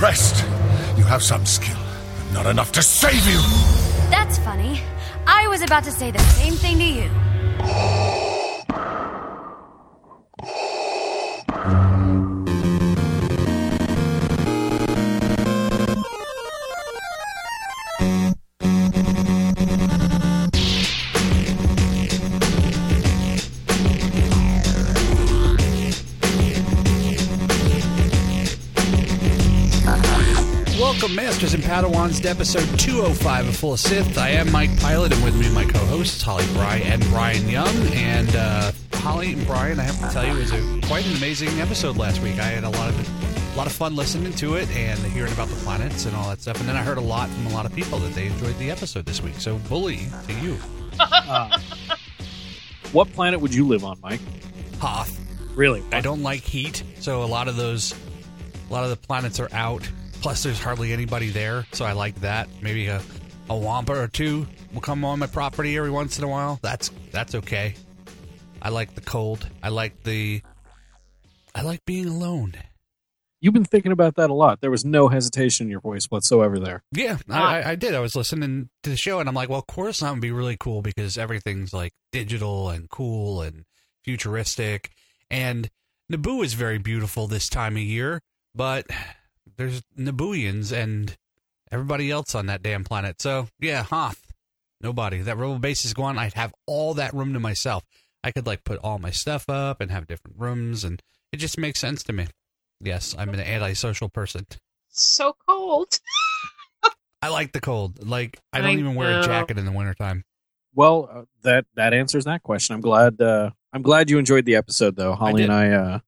I'm impressed. You have some skill, but not enough to save you. That's funny. I was about to say the same thing to you. Welcome, Masters and Padawans, to episode 205 of Full of Sith. I am Mike Pilot, and with me, my co hosts, Holly Frey and Bryan Young. And uh, Holly and Bryan, I have to tell you, it was a, quite an amazing episode last week. I had a lot of a lot of fun listening to it and hearing about the planets and all that stuff. And then I heard a lot from a lot of people that they enjoyed the episode this week. So, bully to you. Uh, what planet would you live on, Mike? Hoth. Really? I don't like heat, so a lot of those, a lot of the planets are out. Plus, there's hardly anybody there, so I like that. Maybe a, a wampa or two will come on my property every once in a while. That's that's okay. I like the cold. I like the. I like being alone. You've been thinking about that a lot. There was no hesitation in your voice whatsoever there. Yeah, I, ah. I did. I was listening to the show, and I'm like, well, Coruscant would be really cool because everything's like digital and cool and futuristic, and Naboo is very beautiful this time of year, but there's Nabooians and everybody else on that damn planet. So yeah, Hoth, nobody. That rebel base is gone. I'd have all that room to myself. I could like put all my stuff up and have different rooms, and it just makes sense to me. Yes, I'm an antisocial person. So cold. I like the cold. Like I don't I even wear a jacket in the wintertime. Well, uh, that that answers that question. I'm glad. Uh, I'm glad you enjoyed the episode, though. Holly did. and I uh,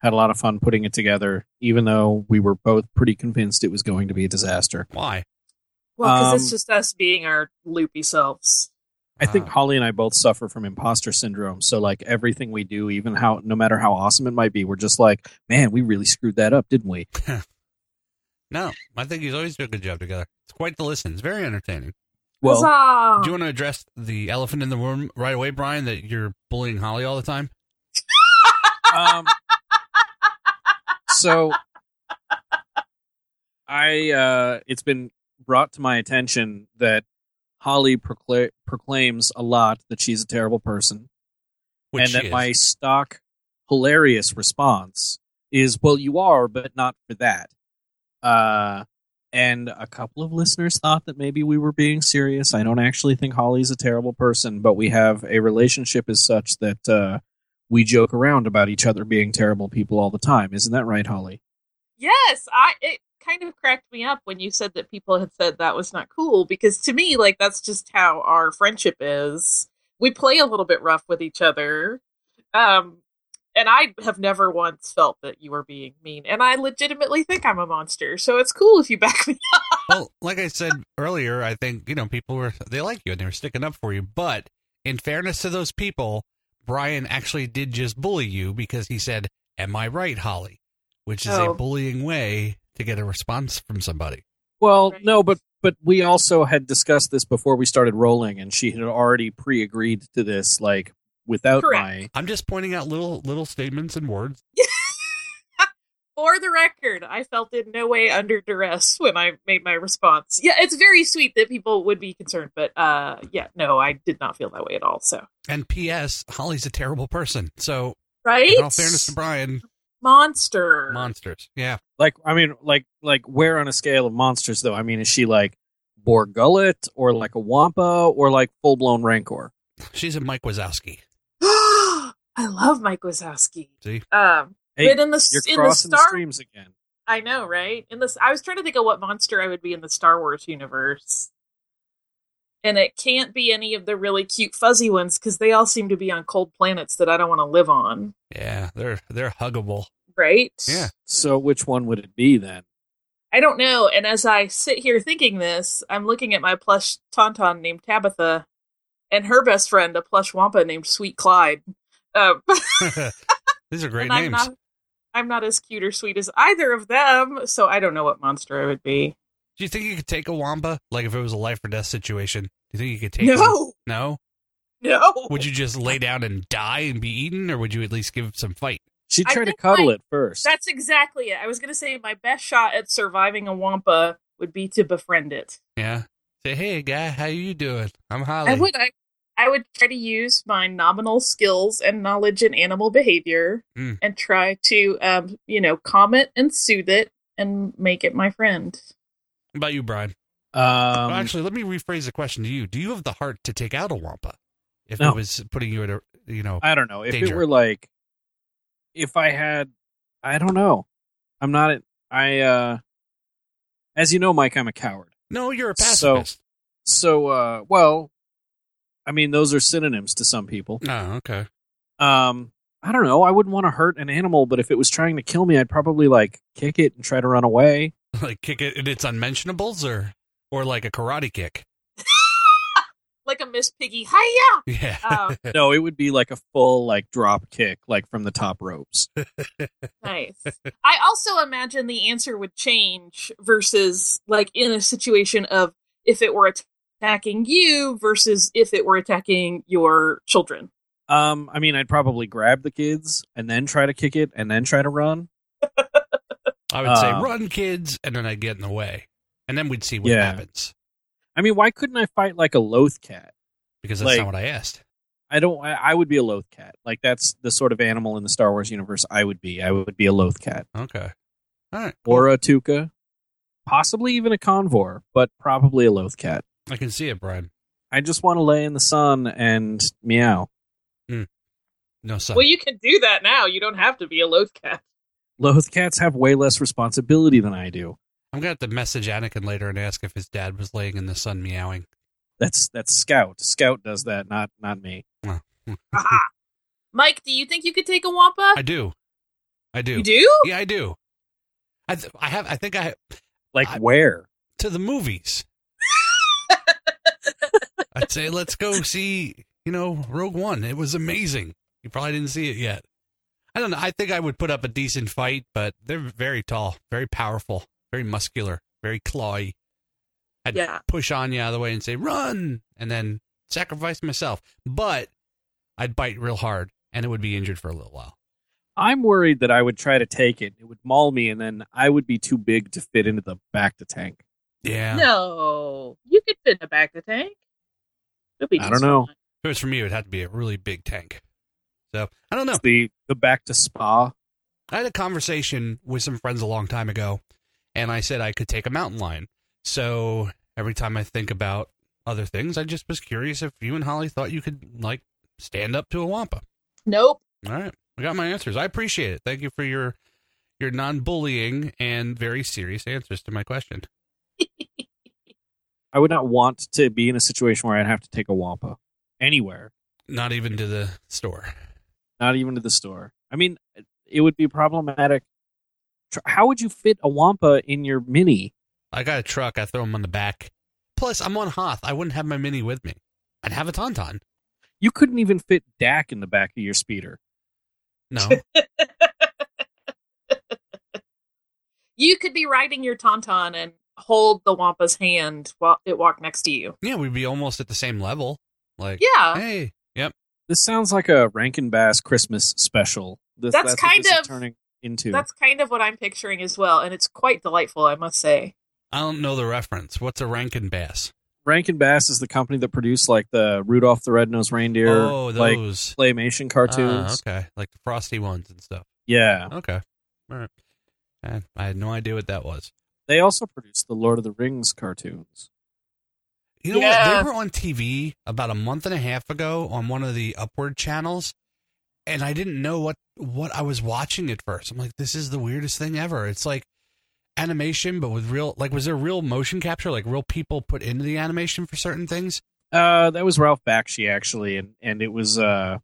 had a lot of fun putting it together, even though we were both pretty convinced it was going to be a disaster. Why? Well, because Um, it's just us being our loopy selves. I think Ah. Holly and I both suffer from imposter syndrome. So, like everything we do, even how no matter how awesome it might be, we're just like, man, we really screwed that up, didn't we? No, I think he's always do a good job together. It's quite the listen. It's very entertaining. Well, Huzzah! Do you want to address the elephant in the room right away, Bryan? That you're bullying Holly all the time. um, so I uh, it's been brought to my attention that Holly procla- proclaims a lot that she's a terrible person, Which and that is. my stock hilarious response is, "Well, you are, but not for that." Uh, and a couple of listeners thought that maybe we were being serious. I don't actually think Holly's a terrible person, but we have a relationship as such that uh, we joke around about each other being terrible people all the time. Isn't that right, Holly? Yes, I. It kind of cracked me up when you said that people had said that was not cool because to me, like that's just how our friendship is. We play a little bit rough with each other, um, and I have never once felt that you were being mean, and I legitimately think I'm a monster. So it's cool if you back me up. well, like I said earlier, I think you know people were they like you and they were sticking up for you. But in fairness to those people, Bryan actually did just bully you because he said, "Am I right, Holly?" Which is a Oh. bullying way to get a response from somebody. Well, no, but but we also had discussed this before we started rolling, and she had already pre-agreed to this, like without Correct. my. I'm just pointing out little little statements and words. For the record, I felt in no way under duress when I made my response. Yeah, it's very sweet that people would be concerned, but uh, yeah, no, I did not feel that way at all. So, And P.S. Holly's a terrible person. So, right? in all fairness to Bryan, monster. monsters. Yeah. Like, I mean, like, like where on a scale of monsters, though? I mean, is she like Bor Gullet or like a Wampa or like full blown Rancor? She's a Mike Wazowski. I love Mike Wazowski. See? Um, Hey, but in the you're in the crossing the, Star, streams again. I know, right? In this, I was trying to think of what monster I would be in the Star Wars universe, and it can't be any of the really cute fuzzy ones because they all seem to be on cold planets that I don't want to live on. Yeah, they're they're huggable. right? Yeah. So which one would it be then? I don't know. And as I sit here thinking this, I'm looking at my plush Tauntaun named Tabitha, and her best friend, a plush Wampa named Sweet Clyde. Um, These are great and I'm names. not, I'm not as cute or sweet as either of them, so I don't know what monster I would be. Do you think you could take a wampa? Like if it was a life or death situation, do you think you could take? one? No, No. no. Would you just lay down and die and be eaten, or would you at least give it some fight? She'd try to cuddle my- it first. That's exactly it. I was going to say my best shot at surviving a Wampa would be to befriend it. Yeah. Say, hey, guy, how you doing? I'm Holly. I would. I, I would try to use my nominal skills and knowledge in animal behavior Mm. and try to, um, you know, calm it and soothe it and make it my friend. How about you, Bryan? um, well, actually, let me rephrase the question to you. Do you have the heart to take out a wampa if No. it was putting you at a, you know, I don't know if Danger. it were like, if I had, I don't know. I'm not. I uh, as you know, Mike, I'm a coward. no, you're a So- pacifist. So, uh, well, I mean, those are synonyms to some people. oh, okay. Um, I don't know. I wouldn't want to hurt an animal, but if it was trying to kill me, I'd probably like kick it and try to run away. like kick it and it's unmentionables, or or like a karate kick. Like a Miss Piggy. Hiya! Yeah. Um, No, it would be like a full like drop kick, like from the top ropes. nice. I also imagine the answer would change versus like in a situation of if it were attacking you versus if it were attacking your children. Um, I mean, I'd probably grab the kids and then try to kick it and then try to run. I would say um, run, kids, and then I'd get in the way, and then we'd see what Yeah. happens I mean, why couldn't I fight like a loth cat? because that's Like- not what I asked. I don't. I, I would be a loth cat. Like that's the sort of animal in the Star Wars universe I would be. I would be a loth cat Okay. All right. cool. or a tooka, possibly even a convor, but probably a loth cat. I can see it, Bryan. I just want to lay in the sun and meow. Hmm. No son. Well, you can do that now. You don't have to be a loth cat. Loth cats have way less responsibility than I do. I'm gonna have to message Anakin later and ask if his dad was laying in the sun meowing. That's that's Scout. Scout does that, not not me. Aha. Hmm. Mike, do you think you could take a Wampa? I do. I do. You do? Yeah, I do. I th- I have. I think I Like I- where? to the movies. I'd say let's go see. You know, Rogue One. It was amazing. You probably didn't see it yet. I don't know. I think I would put up a decent fight, but they're very tall, very powerful, very muscular, very clawy. I'd Yeah. push Anya out of the way and say run, and then sacrifice myself. But I'd bite real hard, and it would be injured for a little while. I'm worried that I would try to take it. It would maul me, and then I would be too big to fit into the bacta tank. Yeah. No. You could fit in the back of the tank. It'll be I don't know. If it was for me, it would have to be a really big tank. So I don't know. It's the the back to spa. I had a conversation with some friends a long time ago, and I said I could take a mountain lion. So every time I think about other things, I just was curious if you and Holly thought you could like stand up to a wampa. Nope. All right, I got my answers. I appreciate it. Thank you for your your non-bullying and very serious answers to my question. I would not want to be in a situation where I'd have to take a wampa anywhere, Not even to the store. not even to the store. I mean, it would be problematic. How would you fit a wampa in your mini? I got a truck. I throw them on the back. Plus, I'm on Hoth. I wouldn't have my mini with me. I'd have a tauntaun. You couldn't even fit Dak in the back of your speeder. No, You could be riding your Tauntaun and hold the Wampa's hand while it walked next to you. yeah, we'd be almost at the same level. Like, Yeah. hey, yep. This sounds like a Rankin Bass Christmas special. This, That's what kind this of- turning into. That's kind of what I'm picturing as well, and it's quite delightful, I must say. I don't know the reference. What's a Rankin Bass? Rankin Bass is the company that produced like the Rudolph the Red-Nosed Reindeer, oh, like those claymation cartoons. Ah, okay, like the frosty ones and stuff. Yeah, Okay, all right. I, I had no idea what that was. They also produced the Lord of the Rings cartoons. You know Yeah. what? They were on TV about a month and a half ago on one of the Upward channels, and I didn't know what what I was watching at first. I'm like, this is the weirdest thing ever. It's like animation, but with real like, was there real motion capture? Like real people put into the animation for certain things? Uh, that was Ralph Bakshi actually, and and it was uh,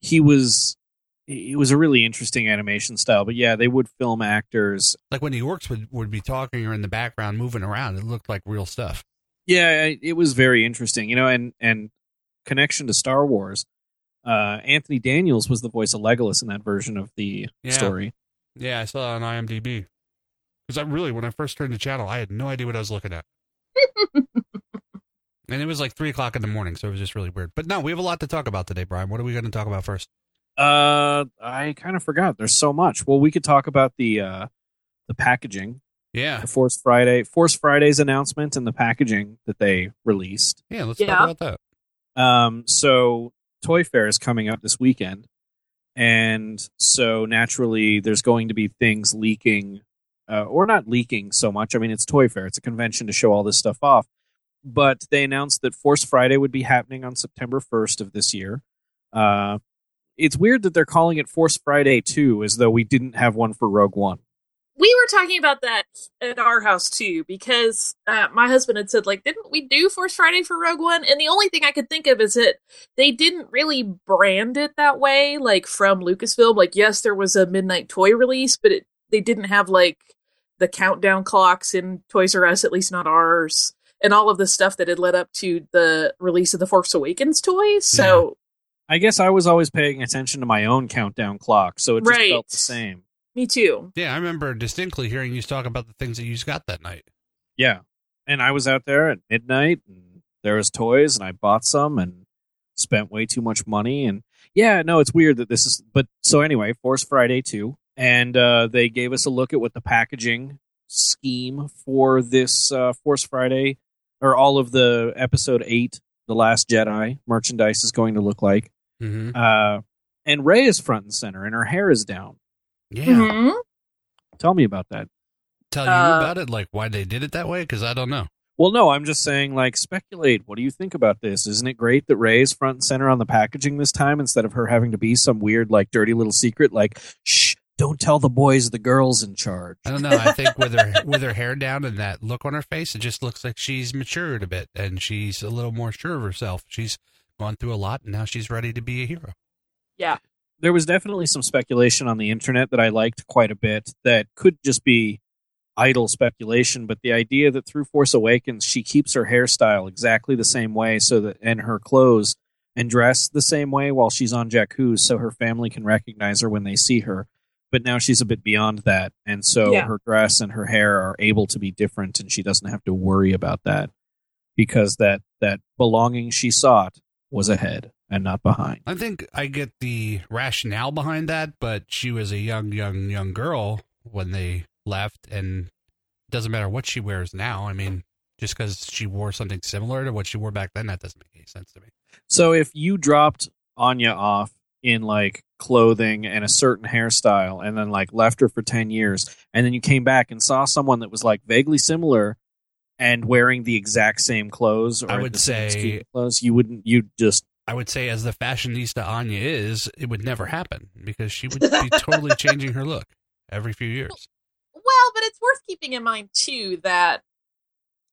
he was it was a really interesting animation style. But yeah, they would film actors. Like when the orcs would, would be talking or in the background moving around, it looked like real stuff. Yeah, it was very interesting. You know, and and connection to Star Wars. Uh, Anthony Daniels was the voice of Legolas in that version of the Yeah. story. Yeah, I saw it on IMDb. Because I really, when I first turned the channel, I had no idea what I was looking at. and it was like three o'clock in the morning, so it was just really weird. But no, we have a lot to talk about today, Bryan. What are we going to talk about first? Uh, I kind of forgot. There's so much. Well, we could talk about the uh, the packaging, Yeah, the Force Friday, Force Friday's announcement, and the packaging that they released. yeah, let's Yeah. talk about that. Um, so Toy Fair is coming up this weekend, and so naturally, there's going to be things leaking, uh, or not leaking so much. I mean, it's Toy Fair; it's a convention to show all this stuff off. But they announced that Force Friday would be happening on September 1st of this year. Uh, it's weird that they're calling it Force Friday 2 as though we didn't have one for Rogue One. we were talking about that at our house too because uh, my husband had said like didn't we do force friday for rogue one? And the only thing i could think of is that they didn't really brand it that way like from lucasfilm. Like yes there was a midnight toy release but it, they didn't have like the countdown clocks in toys r us at least not ours and all of the stuff that had led up to the release of the force awakens toys so I guess I was always paying attention to my own countdown clock, so it just Right. felt the same. me too Yeah, I remember distinctly hearing you talk about the things that you got that night. Yeah. And I was out there at midnight and there was toys and I bought some and spent way too much money and yeah, no, it's weird that this is but so anyway, Force Friday 2 and uh they gave us a look at what the packaging scheme for this uh Force Friday or all of the episode 8 The Last Jedi merchandise is going to look like. Mm-hmm. Uh and Rey is front and center and her hair is down. Yeah, Mhm. Tell me about that. tell you Uh, about it, like why they did it that way, because I don't know. Well, no, I'm just saying, like, speculate. What do you think about this? Isn't it great that Rey's front and center on the packaging this time instead of her having to be some weird, like, dirty little secret, like, shh, don't tell the boys the girl's in charge. I don't know. I think with her with her hair down and that look on her face, it just looks like she's matured a bit and she's a little more sure of herself. She's gone through a lot and now she's ready to be a hero. yeah There was definitely some speculation on the internet that I liked quite a bit that could just be idle speculation, but the idea that through Force Awakens she keeps her hairstyle exactly the same way so that and her clothes and dress the same way while she's on Jakku so her family can recognize her when they see her. But now she's a bit beyond that, and so Yeah. her dress and her hair are able to be different and she doesn't have to worry about that because that that belonging she sought was ahead and not behind. I think I get the rationale behind that, but she was a young, young, young girl when they left, and it doesn't matter what she wears now. I mean, just because she wore something similar to what she wore back then, that doesn't make any sense to me. So if you dropped Anya off in like clothing and a certain hairstyle and then like left her for 10 years and then you came back and saw someone that was like vaguely similar and wearing the exact same clothes or I would say- clothes you wouldn't you'd just I would say, as the fashionista Anya is, it would never happen because she would be totally changing her look every few years. Well, but it's worth keeping in mind too that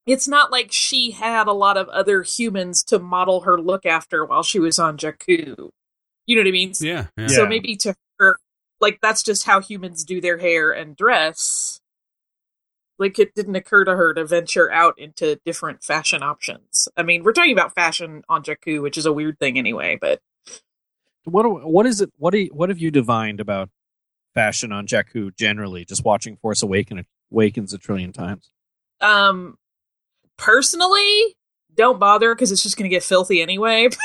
it's not like she had a lot of other humans to model her look after while she was on Jakku. You know what I mean? Yeah, yeah. So Yeah. maybe to her, like that's just how humans do their hair and dress. Like it didn't occur to her to venture out into different fashion options. I mean, we're talking about fashion on Jakku, which is a weird thing anyway. But what what is it what do you, what have you divined about fashion on Jakku generally just watching Force Awaken Awakens a trillion times um, personally, don't bother because it's just going to get filthy anyway.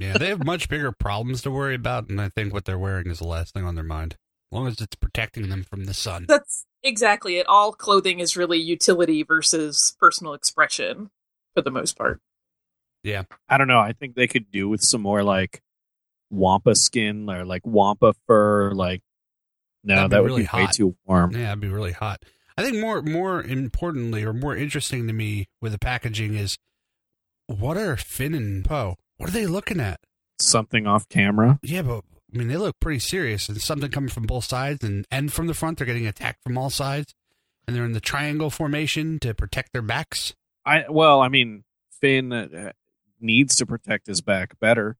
Yeah, they have much bigger problems to worry about, and I think what they're wearing is the last thing on their mind. As long as it's protecting them from the sun. That's exactly it. All clothing is really utility versus personal expression for the most part. Yeah, I don't know. I think they could do with some more like wampa skin or like wampa fur. Like, no, That'd be that would really be way hot. too warm. yeah, it'd be really hot. I think more, more importantly, or more interesting to me with the packaging is what are Finn and Poe? What are they looking at? Something off camera. Yeah, but I mean, they look pretty serious, and something coming from both sides and and from the front. They're getting attacked from all sides, and they're in the triangle formation to protect their backs. I well, I mean, Finn uh, needs to protect his back better.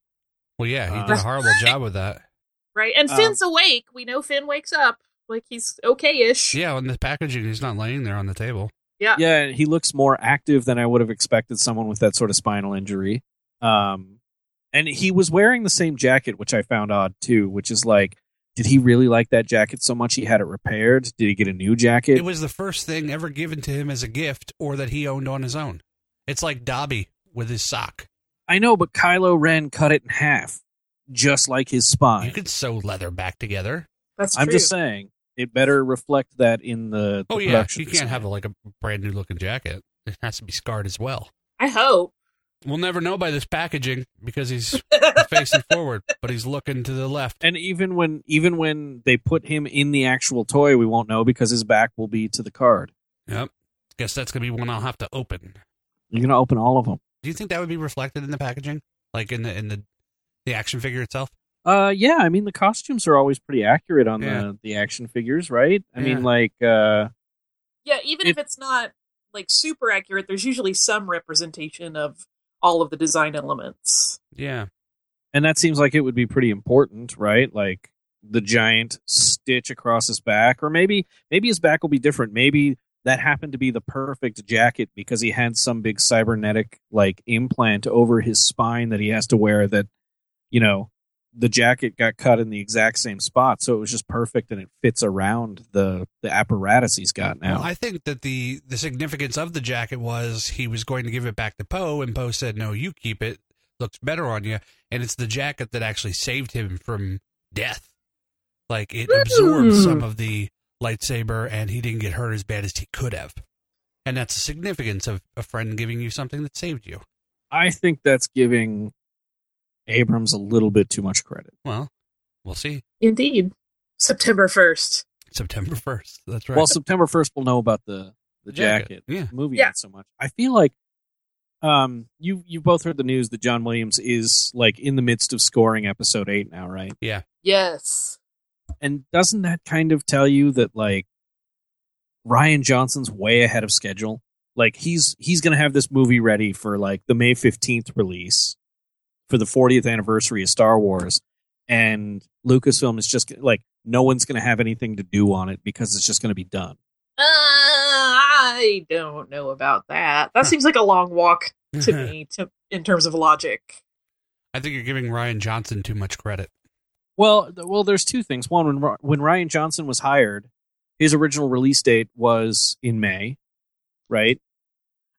Well, yeah, he Uh, did a horrible job with that. right? And Um, awake. We know Finn wakes up. Like he's okay-ish. Yeah, on the packaging, he's not laying there on the table. Yeah, yeah, he looks more active than I would have expected someone with that sort of spinal injury. Um, and he was wearing the same jacket, which I found odd too. Which is like, did he really like that jacket so much he had it repaired? Did he get a new jacket? It was the first thing ever given to him as a gift or that he owned on his own. It's like Dobby with his sock. I know, but Kylo Ren cut it in half, just like his spine. You could sew leather back together. That's I'm true. just saying, it better reflect that in the, the Oh yeah, production you can't design. have like a brand new looking jacket. It has to be scarred as well. I hope. We'll never know by this packaging because he's facing forward, but he's looking to the left. And even when even when they put him in the actual toy, we won't know because his back will be to the card. Yep. Guess that's gonna be one I'll have to open. You're gonna open all of them. Do you think that would be reflected in the packaging, like in the in the the action figure itself? Uh, yeah. I mean, the costumes are always pretty accurate on Yeah. the the action figures, right? I Yeah. mean, like, uh, Yeah, even It- if it's not like super accurate, there's usually some representation of all of the design elements. Yeah. and that seems like it would be pretty important, right? Like the giant stitch across his back, or maybe maybe his back will be different. Maybe that happened to be the perfect jacket because he had some big cybernetic like implant over his spine that he has to wear. That you know, the jacket got cut in the exact same spot, so it was just perfect and it fits around the the apparatus he's got now. Well, I think that the the significance of the jacket was he was going to give it back to Poe, and Poe said, "No, you keep it. Looks better on you." And it's the jacket that actually saved him from death. Like it absorbed some of the lightsaber, and he didn't get hurt as bad as he could have. And that's the significance of a friend giving you something that saved you. I think that's giving Abrams a little bit too much credit. Well, we'll see. Indeed. September 1st. September first. That's right. Well, September first, we'll know about the the Jacket, jacket. yeah. The movie Yeah. not so much. I feel like um you you both heard the news that John Williams is like in the midst of scoring episode eight now, right? Yeah. Yes. And doesn't that kind of tell you that like Rian Johnson's way ahead of schedule? Like he's he's gonna have this movie ready for like the May fifteenth release for the 40th anniversary of Star Wars, and Lucasfilm is just like no one's gonna have anything to do on it because it's just gonna be done. Uh, I don't know about that. That seems like a long walk to me to, in terms of logic. I think you're giving Rian Johnson too much credit. Well, th- well, there's two things. One, when Ri- when Rian Johnson was hired, his original release date was in May, right?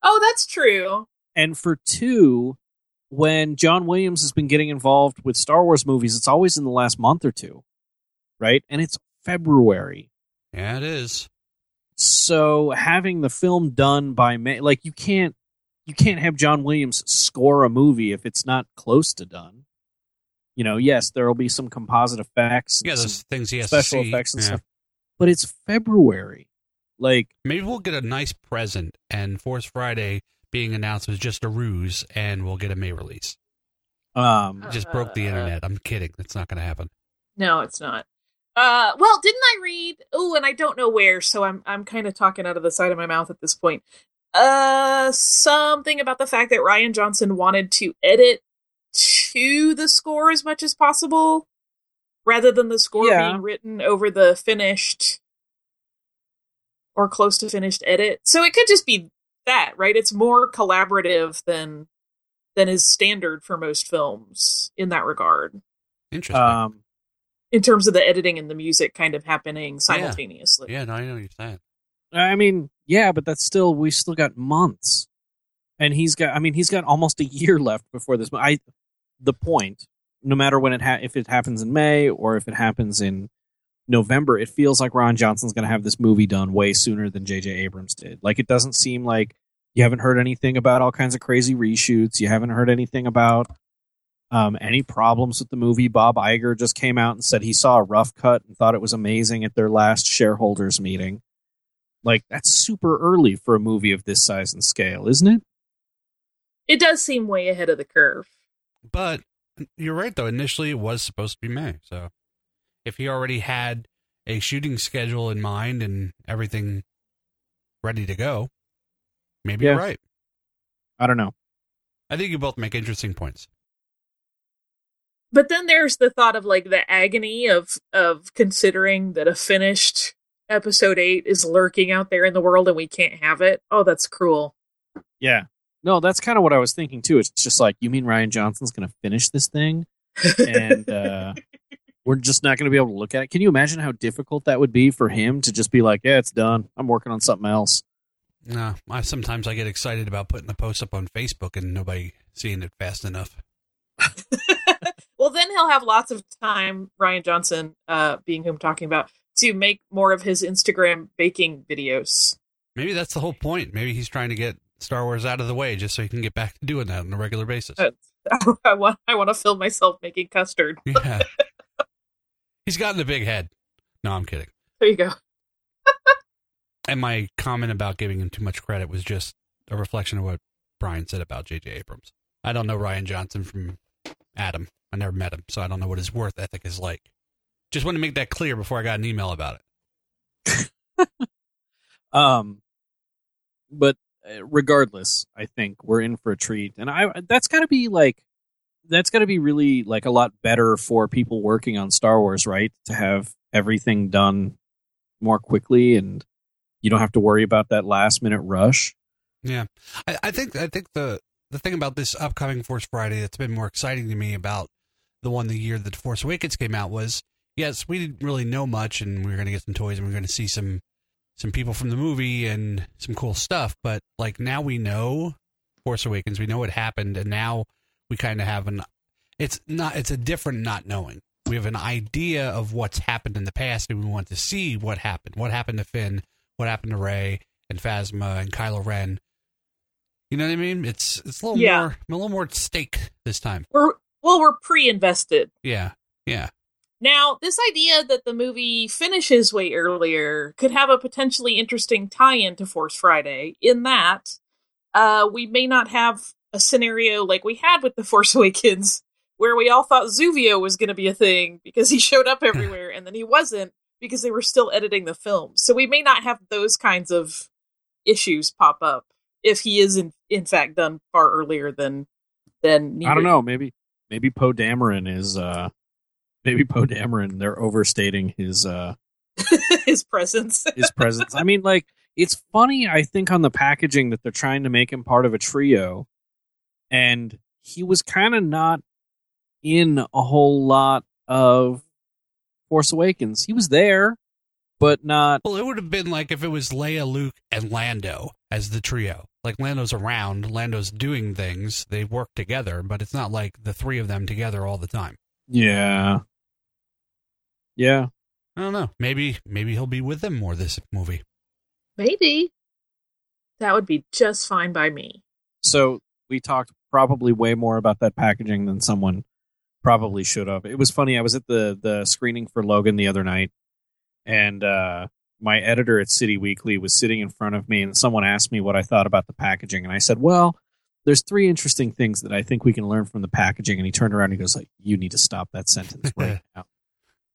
Oh, that's true. And for two, when John Williams has been getting involved with Star Wars movies, it's always in the last month or two, right? And it's February, Yeah, it is. so having the film done by May, like you can't, you can't have John Williams score a movie if it's not close to done. You know, yes, there will be some composite effects, Yeah, some those things he has special effects and Yeah. stuff. But it's February. Like, Maybe we'll get a nice present, and Force Friday being announced was just a ruse, and we'll get a May release. um, Just broke the Uh, internet. I'm kidding. That's not going to happen. No, it's not. Uh, well, didn't I read? Oh, and I don't know where, so I'm I'm kind of talking out of the side of my mouth at this point. Uh, something about the fact that Rian Johnson wanted to edit to the score as much as possible, rather than the score Yeah. being written over the finished or close to finished edit. So it could just be that, right? It's more collaborative than than is standard for most films in that regard Interesting. um, in terms of the editing and the music kind of happening simultaneously. yeah, no, I know what you're saying. I mean, yeah, but that's still we still got months, and he's got. I mean, he's got almost a year left before this. I, the point, no matter when it ha- if it happens in May or if it happens in November, it feels like Rian Johnson's going to have this movie done way sooner than J.J. Abrams did. Like, it doesn't seem like you haven't heard anything about all kinds of crazy reshoots. You haven't heard anything about um, any problems with the movie. Bob Iger just came out and said he saw a rough cut and thought it was amazing at their last shareholders meeting. Like, that's super early for a movie of this size and scale, isn't it? It does seem way ahead of the curve. But you're right, though. Initially, it was supposed to be May. So if he already had a shooting schedule in mind and everything ready to go, maybe Yeah. you're right. I don't know. I think you both make interesting points. but then there's the thought of like the agony of of considering that a finished episode 8 is lurking out there in the world and we can't have it. Oh, that's cruel. Yeah. No, that's kind of what I was thinking too. It's just like, you mean Rian Johnson's going to finish this thing? And uh, we're just not going to be able to look at it. Can you imagine how difficult that would be for him to just be like, yeah, it's done. I'm working on something else. No, I sometimes I get excited about putting the post up on Facebook and nobody seeing it fast enough. well, then he'll have lots of time, Rian Johnson, uh, being whom I'm talking about, to make more of his Instagram baking videos. Maybe that's the whole point. Maybe he's trying to get Star Wars out of the way just so he can get back to doing that on a regular basis. Uh, I want I want to film myself making custard. yeah. He's gotten a big head. No, I'm kidding. There you go. and my comment about giving him too much credit was just a reflection of what Bryan said about J.J. Abrams. I don't know Rian Johnson from Adam. I never met him, so I don't know what his worth ethic is like. Just want to make that clear before I got an email about it. um, but uh, regardless, I think we're in for a treat, and I that's got to be like that's got to be really like a lot better for people working on Star Wars, right? To have everything done more quickly, and you don't have to worry about that last minute rush. Yeah, I, I think I think the the thing about this upcoming Force Friday that's been more exciting to me about the one the year that Force Awakens came out was yes, we didn't really know much, and we were going to get some toys, and we are going to see some some people from the movie and some cool stuff. But like now we know Force Awakens, we know what happened, and now we kind of have an. It's not. It's a different not knowing. We have an idea of what's happened in the past, and we want to see what happened. What happened to Finn? What happened to Rey and Phasma and Kylo Ren? You know what I mean? It's it's a little Yeah. more a little more at stake this time. We're well, we're pre-invested. Yeah, yeah. Now, this idea that the movie finishes way earlier could have a potentially interesting tie-in to Force Friday. In that, uh, we may not have a scenario like we had with the Force Awakens, where we all thought Zuvio was going to be a thing because he showed up everywhere, and then he wasn't because they were still editing the film. So we may not have those kinds of issues pop up if he is in in fact done far earlier than than I don't know. Maybe maybe Poe Dameron is uh maybe Poe Dameron they're overstating his uh his presence. his presence. I mean, like it's funny. I think on the packaging that they're trying to make him part of a trio, and he was kind of not in a whole lot of Force Awakens. He was there, but not. Well, it would have been like if it was Leia, Luke, and Lando as the trio. Like Lando's around, Lando's doing things, they work together, but it's not like the three of them together all the time. Yeah, yeah. I don't know. Maybe maybe he'll be with them more this movie. Maybe. That would be just fine by me. So we talked probably way more about that packaging than someone probably should have. It was funny. I was at the the screening for Logan the other night, and uh, my editor at City Weekly was sitting in front of me, and someone asked me what I thought about the packaging, and I said, "Well, there's three interesting things that I think we can learn from the packaging." And he turned around and he goes, "Like, you need to stop that sentence right now."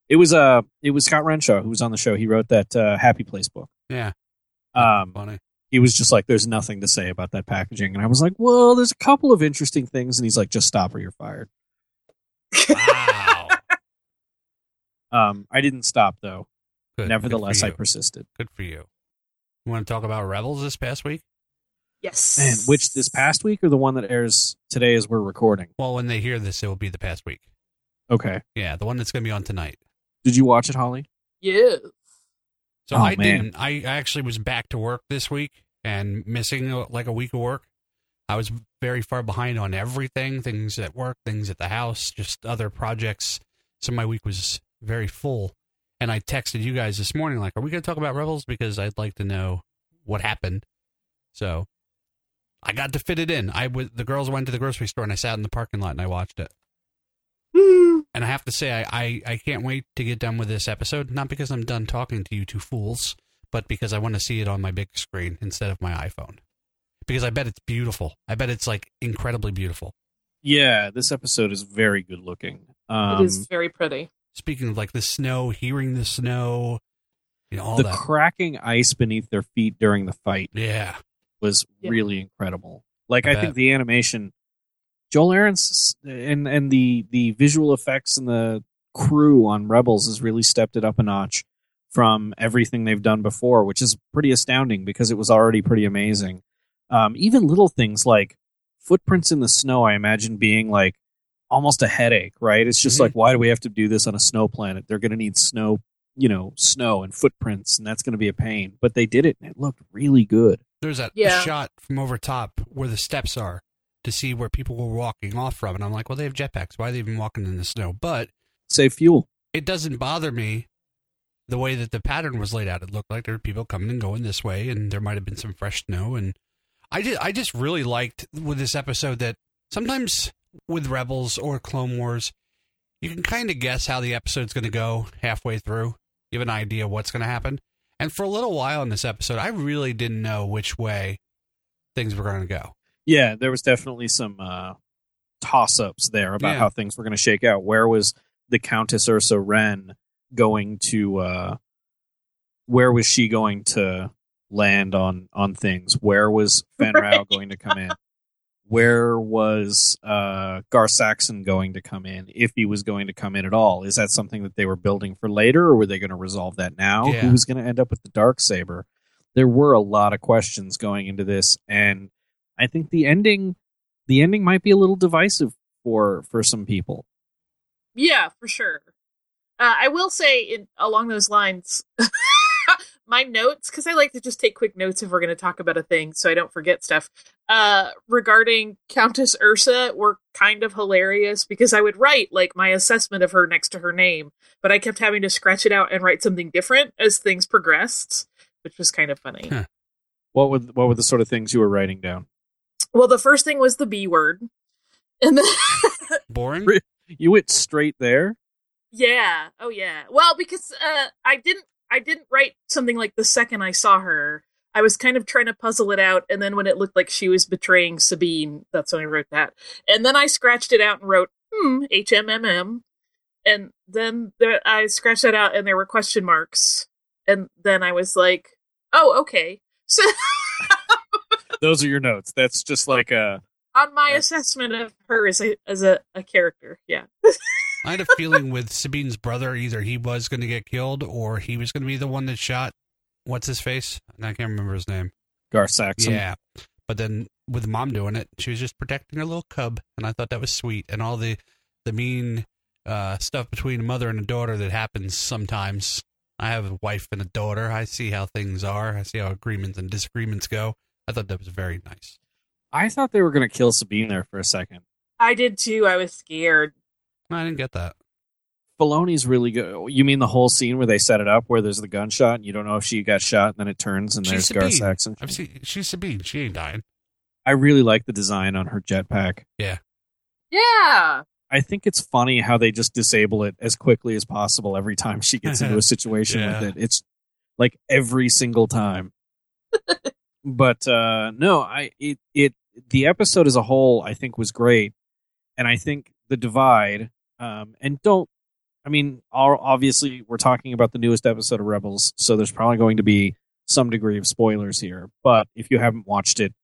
It was uh, it was Scott Renshaw who was on the show. He wrote that uh, Happy Place book. Yeah, Um, funny. He was just like, "There's nothing to say about that packaging," and I was like, "Well, there's a couple of interesting things," and he's like, "Just stop or you're fired." Wow. Um, I didn't stop though. Good. Nevertheless, Good I persisted. Good for you. You want to talk about Rebels this past week? Yes. Man, which this past week or the one that airs today as we're recording? Well, when they hear this, it will be the past week. Okay. Yeah, the one that's going to be on tonight. Did you watch it, Holly? Yes. So Oh, I man. didn't. I actually was back to work this week and missing uh, like a week of work. I was very far behind on everything things at work, things at the house, just other projects. So my week was very full. And I texted you guys this morning, like, are we going to talk about Rebels? Because I'd like to know what happened. So I got to fit it in. I was, the girls went to the grocery store and I sat in the parking lot and I watched it. And I have to say, I, I, I can't wait to get done with this episode. Not because I'm done talking to you two fools, but because I want to see it on my big screen instead of my iPhone. Because I bet it's beautiful. I bet it's like incredibly beautiful. Yeah, this episode is very good looking. Um, it is very pretty. Speaking of like the snow, hearing the snow, you know, all the that. cracking ice beneath their feet during the fight yeah. was Yeah. really incredible. Like I I, think the animation Joel Aron's and and the the visual effects and the crew on Rebels has really stepped it up a notch from everything they've done before, which is pretty astounding because it was already pretty amazing. Um, even little things like footprints in the snow, I imagine being like almost a headache, right? It's just Mhm. like, why do we have to do this on a snow planet? They're going to need snow, you know, snow and footprints, and that's going to be a pain. But they did it, and it looked really good. There's that Yeah. shot from over top where the steps are to see where people were walking off from. And I'm like, well, they have jetpacks. Why are they even walking in the snow? But Save fuel. it doesn't bother me the way that the pattern was laid out. It looked like there were people coming and going this way, and there might have been some fresh snow. And I did, I just really liked with this episode that sometimes with Rebels or Clone Wars, you can kind of guess how the episode's going to go halfway through. You have an idea what's going to happen. And for a little while in this episode, I really didn't know which way things were going to go. Yeah, there was definitely some uh, toss ups there about Yeah. how things were going to shake out. Where was the Countess Ursa Wren going to? Uh, where was she going to land on on things? Where was Fenn Rau Right. going to come in? Where was uh, Gar Saxon going to come in? If he was going to come in at all, is that something that they were building for later, or were they going to resolve that now? Yeah. Who was going to end up with the dark saber? There were a lot of questions going into this, and I think the ending the ending might be a little divisive for for some people. Yeah, for sure. Uh, I will say, in, along those lines, my notes because I like to just take quick notes if we're going to talk about a thing, so I don't forget stuff. Uh, regarding Countess Ursa, were kind of hilarious because I would write like my assessment of her next to her name, but I kept having to scratch it out and write something different as things progressed, which was kind of funny. Huh. What were what were the sort of things you were writing down? Well, the first thing was the B word, and then Boring? You went straight there. Yeah. Oh yeah. Well, because uh I didn't I didn't write something like the second I saw her. I was kind of trying to puzzle it out and then when it looked like she was betraying Sabine, that's when I wrote that. And then I scratched it out and wrote hmm HMMM. And then there, I scratched that out and there were question marks. And then I was like, "Oh, okay." So Those are your notes. That's just like a on my Yeah. assessment of her as a as a, a character, yeah. I had a feeling with Sabine's brother, either he was going to get killed or he was going to be the one that shot. What's his face? I can't remember his name. Gar Saxon. Yeah. But then with mom doing it, she was just protecting her little cub, and I thought that was sweet. And all the the mean uh, stuff between a mother and a daughter that happens sometimes. I have a wife and a daughter. I see how things are. I see how agreements and disagreements go. I thought that was very nice. I thought they were going to kill Sabine there for a second. I did too. I was scared. I didn't get that. Filoni's really good. You mean the whole scene where they set it up, where there's the gunshot, and you don't know if she got shot, and then it turns, and She's there's Gar Saxon. I've seen she's Sabine. She ain't dying. I really like the design on her jetpack. Yeah. Yeah. I think it's funny how they just disable it as quickly as possible every time she gets into a situation Yeah. with it. It's like every single time. but uh no, I it it the episode as a whole I think was great. And I think the divide um and don't I mean obviously we're talking about the newest episode of Rebels, so there's probably going to be some degree of spoilers here. But if you haven't watched it,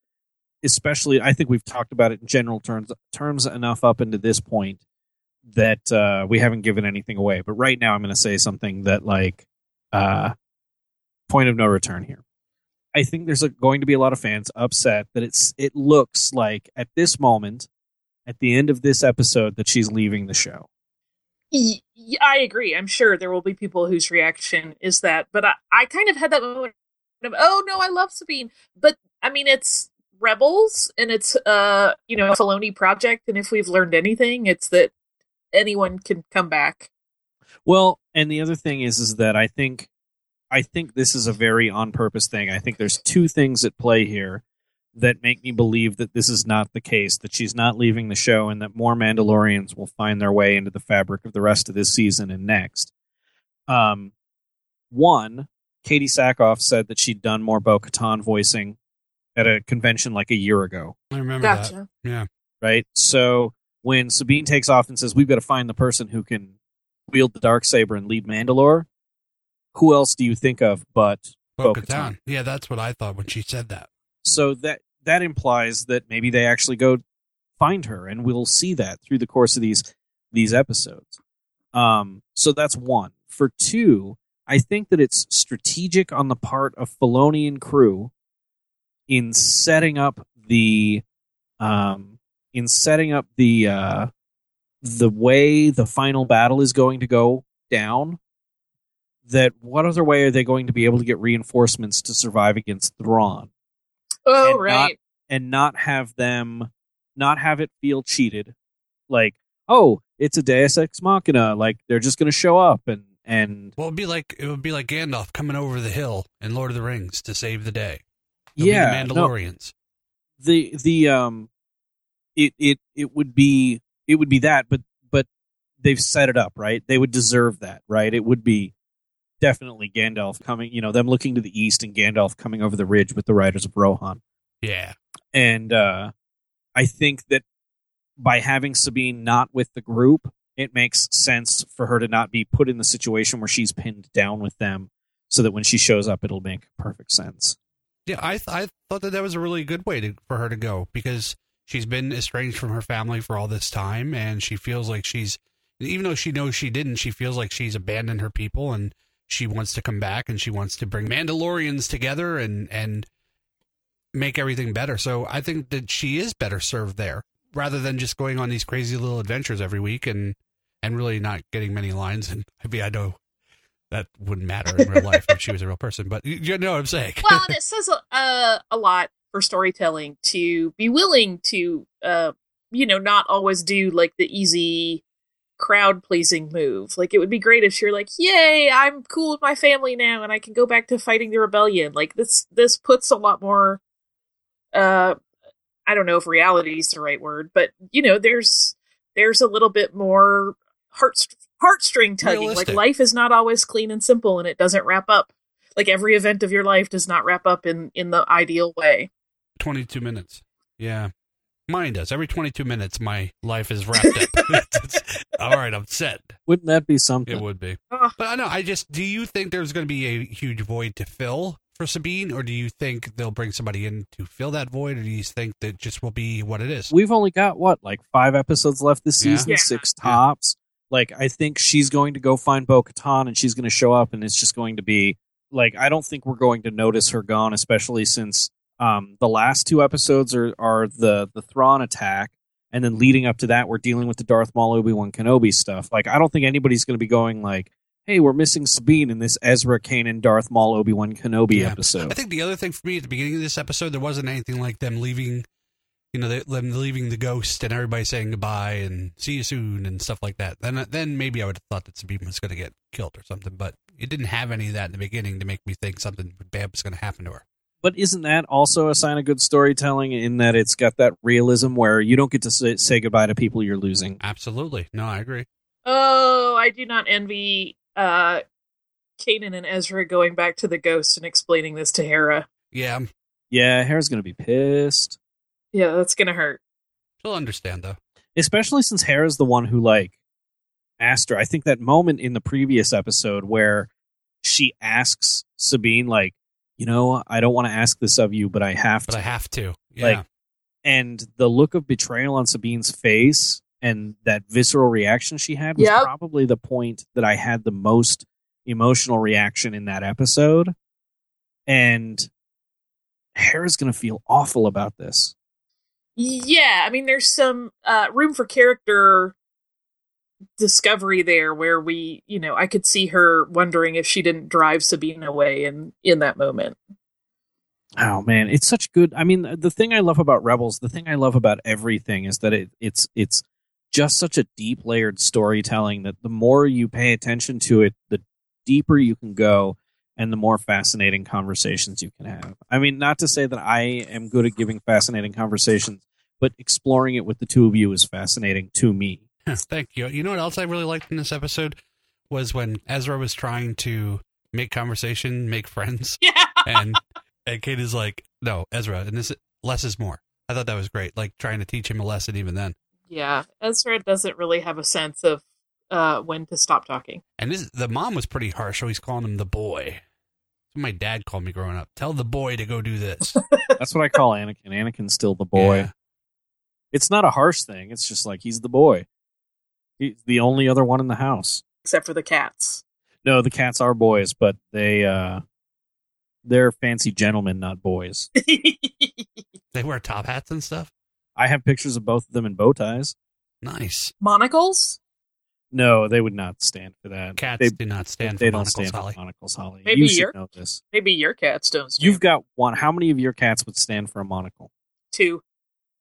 especially I think we've talked about it in general terms terms enough up into this point that uh, we haven't given anything away. But right now, I'm going to say something that like uh, point of no return here. I think there's a, going to be a lot of fans upset that it's it looks like at this moment, at the end of this episode, that she's leaving the show. I agree. I'm sure there will be people whose reaction is that, but I, I kind of had that moment of, oh no, I love Sabine, but I mean, it's Rebels and it's uh, you know, a Filoni project, and if we've learned anything, it's that anyone can come back. Well, and the other thing is, is that I think, I think this is a very on purpose thing. I think there's two things at play here that make me believe that this is not the case, that she's not leaving the show, and that more Mandalorians will find their way into the fabric of the rest of this season and next. Um, one, Katee Sackhoff said that she'd done more Bo Katan voicing at a convention like a year ago I remember that. Yeah. right? So when Sabine takes off and says, "We've got to find the person who can wield the dark saber and lead Mandalore," who else do you think of but Bo? Katan. Yeah, that's what I thought when she said that. So that that implies that maybe they actually go find her, and we'll see that through the course of these these episodes. Um, so that's one. For two, I think that it's strategic on the part of Filoni and crew in setting up the um, in setting up the uh, the way the final battle is going to go down. That what other way are they going to be able to get reinforcements to survive against Thrawn? Oh, and right. not and not have them not have it feel cheated like oh it's a deus ex machina like they're just going to show up and and Well, it'd be like it would be like Gandalf coming over the hill in Lord of the Rings to save the day. It'll yeah the no, Mandalorians. the the um it it it would be it would be that but but they've set it up right they would deserve that right it would be definitely Gandalf coming you know them looking to the east and Gandalf coming over the ridge with the riders of Rohan Yeah, and uh, I think that by having Sabine not with the group, it makes sense for her to not be put in the situation where she's pinned down with them, so that when she shows up, it'll make perfect sense. yeah. I th- I thought that that was a really good way to, for her to go because she's been estranged from her family for all this time, and she feels like she's even though she knows she didn't, she feels like she's abandoned her people and she wants to come back and she wants to bring Mandalorians together and and make everything better. So I think that she is better served there rather than just going on these crazy little adventures every week and and really not getting many lines. And I mean, I know that wouldn't matter in real life if she was a real person, but you, know what I'm saying. well, it says uh, a lot for storytelling to be willing to, uh, you know, not always do like the easy crowd pleasing move. Like it would be great if you're like, "Yay, I'm cool with my family now, and I can go back to fighting the rebellion." Like this, this puts a lot more. Uh, I don't know if reality is the right word, but you know, there's there's a little bit more heart heartstring tugging. Realistic. Like life is not always clean and simple, and it doesn't wrap up. Like every event of your life does not wrap up in in the ideal way. 22 minutes. Yeah. Mine does. Every 22 minutes, my life is wrapped up. It's- all right, I'm set. Wouldn't that be something? It would be. But I know, I just, do you think there's going to be a huge void to fill for Sabine, or do you think they'll bring somebody in to fill that void, or do you think that just will be what it is? We've only got what, like five episodes left this season, Yeah. six Yeah. tops. Like I think she's going to go find Bo Katan and she's going to show up, and it's just going to be like I don't think we're going to notice her gone, especially since um, the last two episodes are are the the Thrawn attack, and then leading up to that, we're dealing with the Darth Maul Obi Wan Kenobi stuff. Like I don't think anybody's going to be going like, "Hey, we're missing Sabine in this Ezra Kanan Darth Maul Obi Wan Kenobi Yeah. episode." I think the other thing for me at the beginning of this episode, there wasn't anything like them leaving, you know, them leaving the ghost and everybody saying goodbye and see you soon and stuff like that. Then, then maybe I would have thought that Sabine was going to get killed or something, but it didn't have any of that in the beginning to make me think something bad was going to happen to her. But isn't that also a sign of good storytelling in that it's got that realism where you don't get to say, say goodbye to people you're losing? Absolutely. No, I agree. Oh, I do not envy uh Kanan and Ezra going back to the ghost and explaining this to Hera. Yeah, Yeah, Hera's going to be pissed. Yeah, that's gonna hurt. she'll understand though. Especially since Hera's the one who, like, asked her. I think that moment in the previous episode where she asks Sabine, like, you know, I don't want to ask this of you, but I have to But to. I have to. Yeah. Like, and the look of betrayal on Sabine's face and that visceral reaction she had was Yep. probably the point that I had the most emotional reaction in that episode. And Hera's going to feel awful about this. Yeah, I mean, there's some uh, room for character discovery there where we, you know, I could see her wondering if she didn't drive Sabine away in in that moment. Oh man, it's such good. I mean, the thing I love about Rebels, the thing I love about everything is that it, it's it's just such a deep layered storytelling that the more you pay attention to it, the deeper you can go and the more fascinating conversations you can have. I mean, not to say that I am good at giving fascinating conversations, but exploring it with the two of you is fascinating to me. Thank you. You know what else I really liked in this episode was when Ezra was trying to make conversation, make friends, Yeah. and and Kate is like, "No, Ezra, and this less is more." I thought that was great, like trying to teach him a lesson even then. Yeah, Ezra doesn't really have a sense of uh, when to stop talking. And this, the mom was pretty harsh, so he's calling him the boy. My dad called me growing up. Tell the boy to go do this. That's what I call Anakin. Anakin's still the boy. Yeah. It's not a harsh thing. It's just like he's the boy. He's the only other one in the house. Except for the cats. No, the cats are boys, but they uh they're fancy gentlemen, not boys. They wear top hats and stuff. I have pictures of both of them in bow ties. Nice. Monocles? No, they would not stand for that. Cats they, do not stand they for don't monocles, stand Holly. for monocles, Holly. Maybe you should you're- know this. Maybe your cats don't stand. You've got one. How many of your cats would stand for a monocle? two,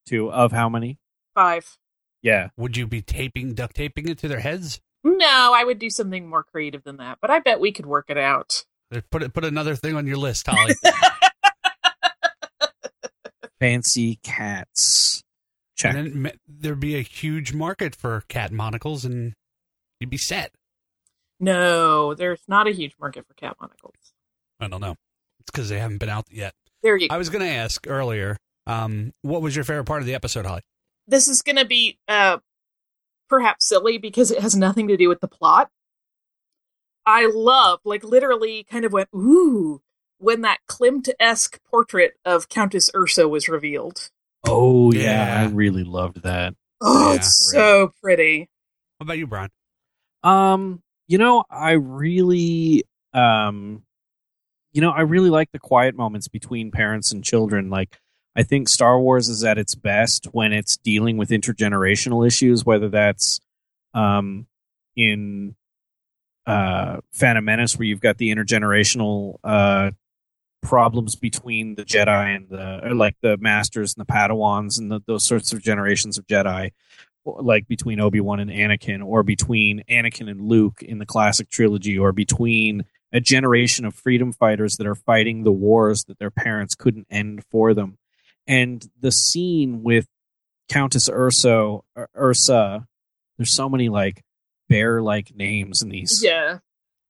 Two of how many? five. Yeah. Would you be taping, duct taping it to their heads? No, I would do something more creative than that, but I bet we could work it out. Put it, put another thing on your list, Holly. Fancy cats. Check. and then there'd be a huge market for cat monocles, and you'd be set. No, there's not a huge market for cat monocles. I don't know. It's because they haven't been out yet. There you go. I was going to ask earlier, um, what was your favorite part of the episode, Holly? This is going to be uh, perhaps silly because it has nothing to do with the plot. I love, like, literally kind of went, ooh, when that Klimt esque portrait of Countess Ursa was revealed. oh yeah, Yeah. I really loved that. Oh, Yeah. it's so pretty. What about you, Bryan? Um, you know, I really um you know, I really like the quiet moments between parents and children. Like I think Star Wars is at its best when it's dealing with intergenerational issues, whether that's um in uh Phantom Menace where you've got the intergenerational uh problems between the Jedi and the like the masters and the Padawans and the, those sorts of generations of Jedi like between Obi-Wan and Anakin or between Anakin and Luke in the classic trilogy or between a generation of freedom fighters that are fighting the wars that their parents couldn't end for them. And the scene with Countess Urso Ursa there's so many like bear like names in these Yeah.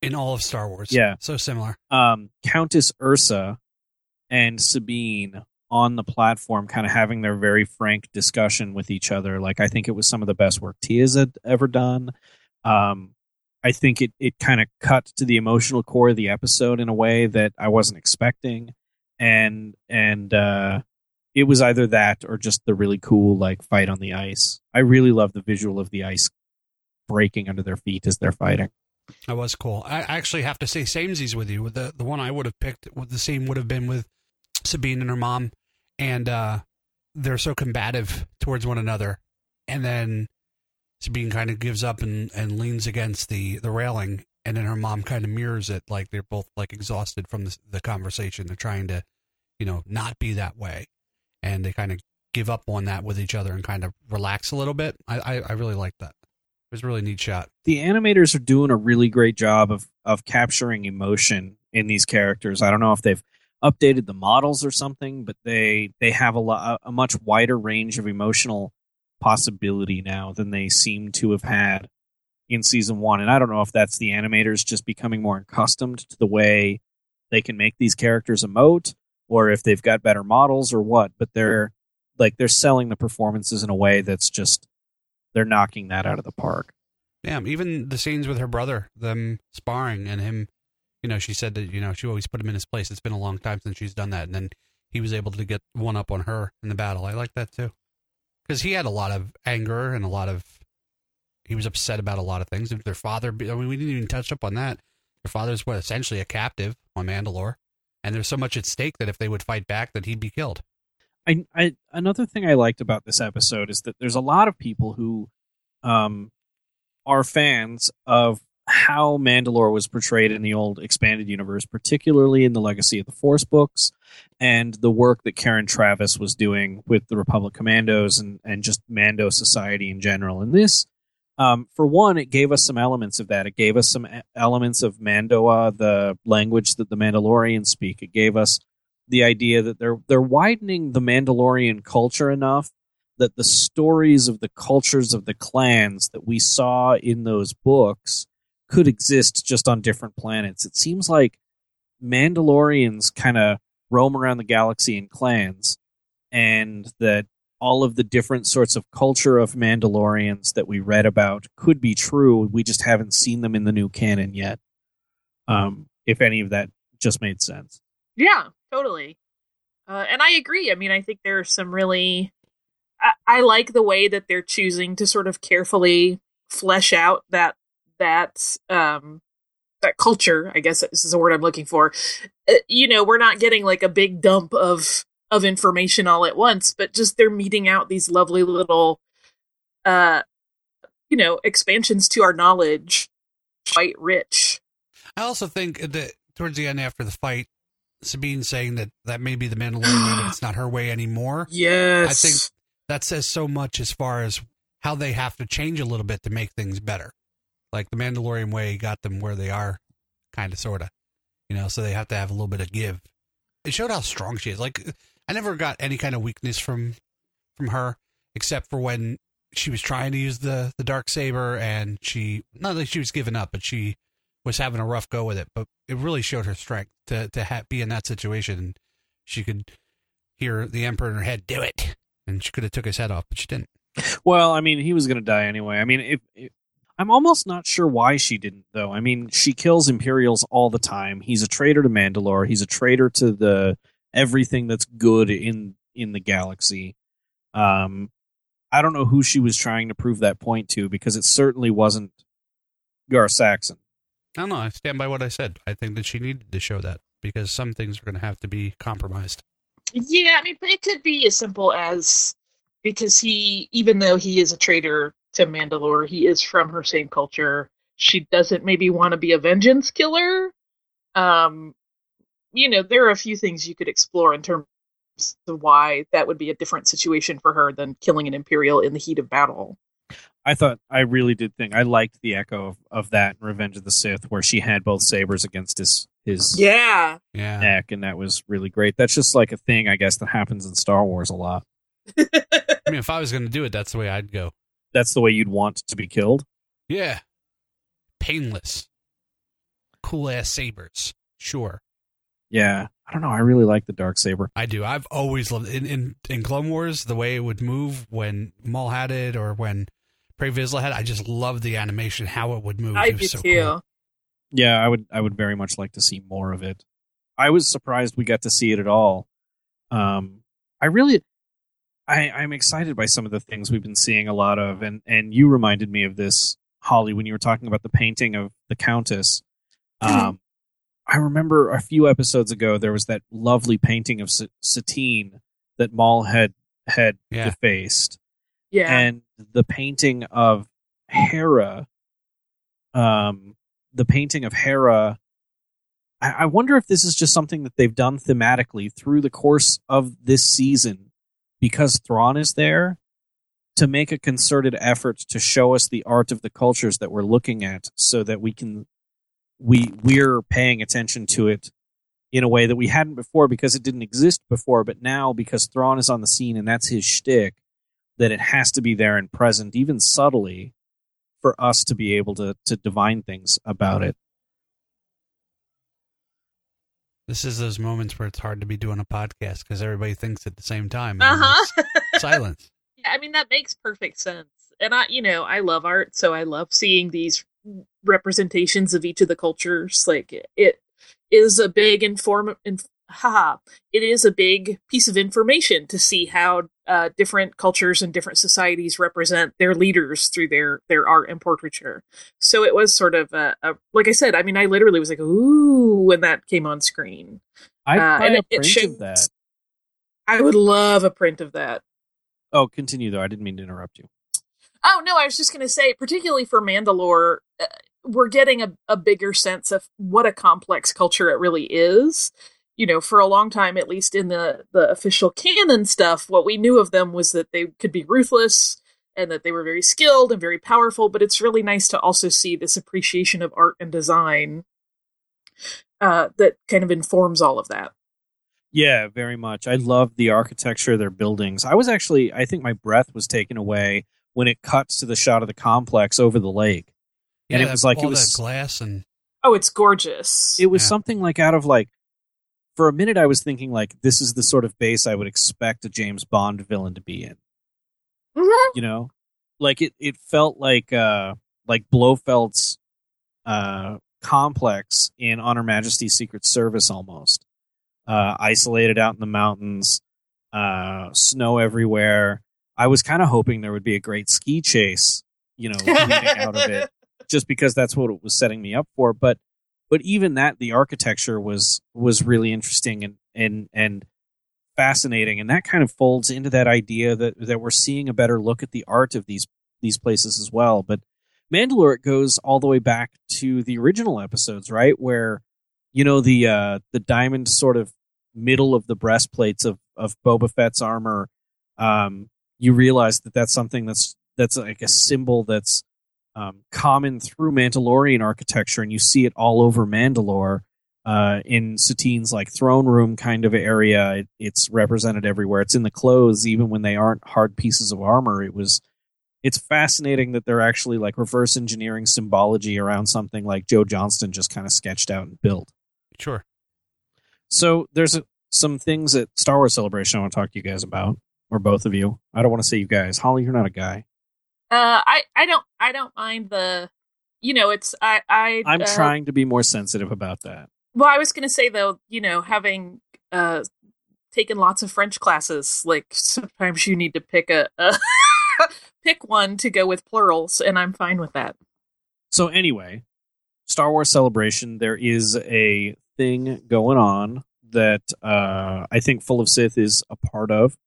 In all of Star Wars. Yeah. So similar. um, Countess Ursa and Sabine on the platform, kind of having their very frank discussion with each other. Like, I think it was some of the best work Tiya's had ever done. Um, I think it, it kind of cut to the emotional core of the episode in a way that I wasn't expecting. And, and, uh, it was either that or just the really cool, like, fight on the ice. I really love the visual of the ice breaking under their feet as they're fighting. That was cool. I actually have to say samesies with you. The the one I would have picked, the same would have been with Sabine and her mom, and uh, they're so combative towards one another, and then Sabine kind of gives up and, and leans against the the railing, and then her mom kind of mirrors it, like they're both like exhausted from the, the conversation. They're trying to, you know, not be that way, and they kind of give up on that with each other and kind of relax a little bit. I I, I really like that. It was a really neat shot. the animators are doing a really great job of of capturing emotion in these characters. I don't know if they've updated the models or something, but they they have a lot a much wider range of emotional possibility now than they seem to have had in season 1. And I don't know if that's the animators just becoming more accustomed to the way they can make these characters emote or if they've got better models or what, but they're like they're selling the performances in a way that's just they're knocking that out of the park. Yeah, even the scenes with her brother, them sparring and him, you know, she said that, you know, she always put him in his place. It's been a long time since she's done that. And then he was able to get one up on her in the battle. I like that too. Because he had a lot of anger and a lot of, he was upset about a lot of things. Their father, I mean, we didn't even touch up on that. Their father's what, essentially a captive on Mandalore. And there's so much at stake that if they would fight back, that he'd be killed. I, I another thing I liked about this episode is that there's a lot of people who um are fans of how Mandalore was portrayed in the old expanded universe, particularly in the Legacy of the Force books and the work that Karen Traviss was doing with the Republic Commandos and, and just Mando society in general. And this, um, for one, it gave us some elements of that. It gave us some elements of Mando'a, the language that the Mandalorians speak. It gave us the idea that they're they're widening the Mandalorian culture enough that the stories of the cultures of the clans that we saw in those books could exist just on different planets. It seems like Mandalorians kind of roam around the galaxy in clans and that all of the different sorts of culture of Mandalorians that we read about could be true. We just haven't seen them in the new canon yet. Um, if any of that just made sense. Yeah, totally. Uh, and I agree. I mean, I think there are some really. I, I like the way that they're choosing to sort of carefully flesh out that that um that culture. I guess this is the word I'm looking for. Uh, you know, we're not getting like a big dump of of information all at once, but just they're meeting out these lovely little, uh, you know, expansions to our knowledge, quite rich. I also think that towards the end after the fight, Sabine saying that that may be the Mandalorian way, but it's not her way anymore. Yes, I think that says so much as far as how they have to change a little bit to make things better. Like the Mandalorian way got them where they are, kind of, sort of. You know, so they have to have a little bit of give. It showed how strong she is. Like I never got any kind of weakness from from her, except for when she was trying to use the the dark saber and she not that she was giving up, but she was having a rough go with it. But it really showed her strength to to ha- be in that situation. She could hear the emperor in her head, "Do it," and she could have took his head off, but she didn't. Well, I mean, he was going to die anyway. I mean, if, if I'm almost not sure why she didn't, though. I mean, she kills Imperials all the time. He's a traitor to Mandalore. He's a traitor to the everything that's good in in the galaxy. Um, I don't know who she was trying to prove that point to because it certainly wasn't Gar Saxon. I don't know. I stand by what I said. I think that she needed to show that because some things are going to have to be compromised. Yeah, I mean, but it could be as simple as because he, even though he is a traitor to Mandalore, he is from her same culture. She doesn't maybe want to be a vengeance killer. Um, you know, there are a few things you could explore in terms of why that would be a different situation for her than killing an Imperial in the heat of battle. I thought I really did think I liked the echo of, of that in Revenge of the Sith, where she had both sabers against his his Yeah. Yeah. neck, and that was really great. That's just like a thing, I guess, that happens in Star Wars a lot. I mean, if I was going to do it, that's the way I'd go. That's the way you'd want to be killed. Yeah. Painless. Cool ass sabers. Sure. Yeah, I don't know. I really like the dark saber. I do. I've always loved in in, in Clone Wars the way it would move when Maul had it or when Pre Vizsla had. it. I just loved the animation, how it would move. I it do so too. cool. Yeah, I would. I would very much like to see more of it. I was surprised we got to see it at all. Um, I really, I, I'm excited by some of the things we've been seeing a lot of, and and you reminded me of this, Holly, when you were talking about the painting of the Countess. Um, I remember a few episodes ago there was that lovely painting of Sa- Satine that Maul had had Yeah. Yeah. defaced, and the painting of Hera, um, the painting of Hera. I, I wonder if this is just something that they've done thematically through the course of this season, because Thrawn is there, to make a concerted effort to show us the art of the cultures that we're looking at, so that we can we we're paying attention to it in a way that we hadn't before because it didn't exist before, but now because Thrawn is on the scene and that's his shtick, that it has to be there and present, even subtly, for us to be able to to divine things about it. This is those moments where it's hard to be doing a podcast because everybody thinks at the same time. and Uh huh. Silence. Yeah, I mean that makes perfect sense. And I, you know, I love art, so I love seeing these representations of each of the cultures. Like it is a big inform, inf- haha, it is a big piece of information to see how uh, different cultures and different societies represent their leaders through their their art and portraiture. So it was sort of a, a like I said. I mean, I literally was like, ooh, when that came on screen. I Uh, and a it- it print shows- of that. I would love a print of that. Oh, continue though. I didn't mean to interrupt you. Oh no, I was just going to say, particularly for Mandalore, uh, we're getting a, a bigger sense of what a complex culture it really is. You know, for a long time, at least in the the official canon stuff, what we knew of them was that they could be ruthless and that they were very skilled and very powerful. But it's really nice to also see this appreciation of art and design uh, that kind of informs all of that. Yeah, very much. I love the architecture of their buildings. I was actually, I think my breath was taken away when it cuts to the shot of the complex over the lake. Yeah, And it was like it was- that glass and Oh, it's gorgeous. It was Yeah. something like out of like, for a minute, I was thinking like, this is the sort of base I would expect a James Bond villain to be in. Mhm. You know, like it, it felt like, uh, like Blofeld's, uh, complex in Honor Her Majesty's Secret Service almost. Uh, isolated out in the mountains, uh, snow everywhere. I was kind of hoping there would be a great ski chase, you know, out of it, just because that's what it was setting me up for. But but even that, the architecture was was really interesting and and and fascinating, and that kind of folds into that idea that that we're seeing a better look at the art of these these places as well. But Mandalore it goes all the way back to the original episodes, right? Where you know the uh the diamond sort of middle of the breastplates of of Boba Fett's armor. Um, you realize that that's something that's that's like a symbol that's um, common through Mandalorian architecture, and you see it all over Mandalore. Uh, in Satine's like throne room kind of area, it, it's represented everywhere. It's in the clothes, even when they aren't hard pieces of armor. It was it's fascinating that they're actually like reverse engineering symbology around something like Joe Johnston just kind of sketched out and built. Sure. So there's a, some things at Star Wars Celebration I want to talk to you guys about, or both of you. I don't want to say you guys. Holly, you're not a guy. Uh, I I don't I don't mind the, you know, it's I I I'm uh, trying to be more sensitive about that. Well, I was going to say though, you know, having uh taken lots of French classes, like sometimes you need to pick a, a pick one to go with plurals, and I'm fine with that. So anyway, Star Wars Celebration, there is a thing going on that uh, I think Full of Sith is a part of.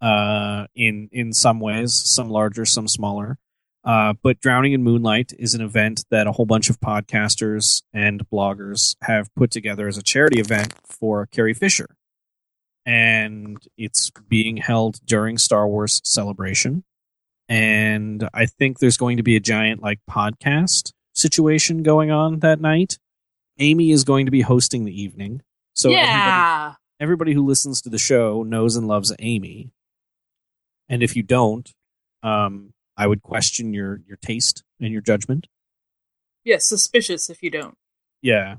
Uh, in in some ways, some larger, some smaller. Uh, but Drowning in Moonlight is an event that a whole bunch of podcasters and bloggers have put together as a charity event for Carrie Fisher. And it's being held during Star Wars Celebration. And I think there's going to be a giant like podcast situation going on that night. Amy is going to be hosting the evening. So everybody, yeah, everybody who listens to the show knows and loves Amy. And if you don't, um, I would question your your taste and your judgment. yeah, suspicious if you don't. Yeah.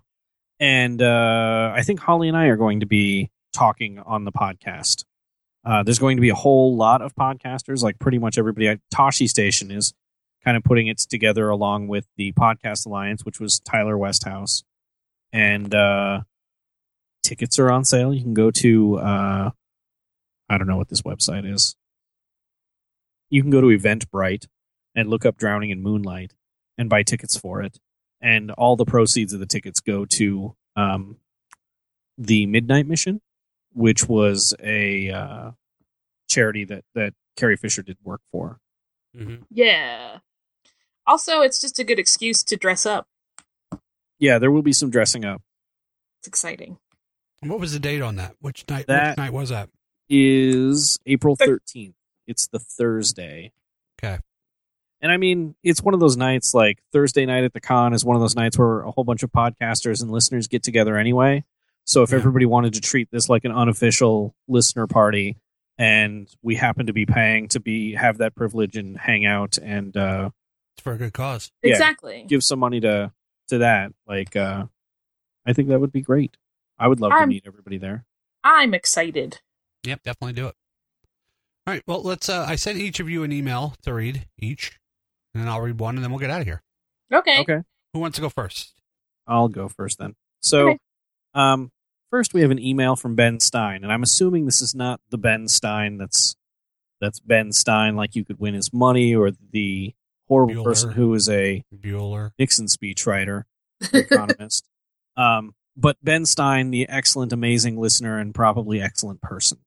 And uh, I think Holly and I are going to be talking on the podcast. Uh, there's going to be a whole lot of podcasters, like pretty much everybody at Toshi Station is kind of putting it together along with the Podcast Alliance, which was Tyler Westhouse. And uh, tickets are on sale. You can go to, uh, I don't know what this website is. You can go to Eventbrite and look up Drowning in Moonlight and buy tickets for it and all the proceeds of the tickets go to um, the Midnight Mission, which was a uh, charity that that Carrie Fisher did work for. Mm-hmm. Yeah. Also, it's just a good excuse to dress up. Yeah, there will be some dressing up. It's exciting. What was the date on that? Which night? That- which night was that? Is April thirteenth? It's the Thursday, Okay. and I mean it's one of those nights like Thursday night at the con is one of those nights where a whole bunch of podcasters and listeners get together anyway. So if Yeah. everybody wanted to treat this like an unofficial listener party, and we happen to be paying to be have that privilege and hang out and uh, It's for a good cause. Yeah. Exactly. give some money to to that like uh i think that would be great i would love to I'm- meet everybody there I'm excited. Yep, definitely do it. All right. Well, let's. Uh, I sent each of you an email to read each, and then I'll read one, and then we'll get out of here. Okay. okay Who wants to go first? i'll go first then so Okay. um first we have an email from ben stein and i'm assuming this is not the ben stein that's that's ben stein like you could win his money or the horrible Bueller. person who is a Bueller. nixon speechwriter economist um but ben stein the excellent amazing listener and probably excellent person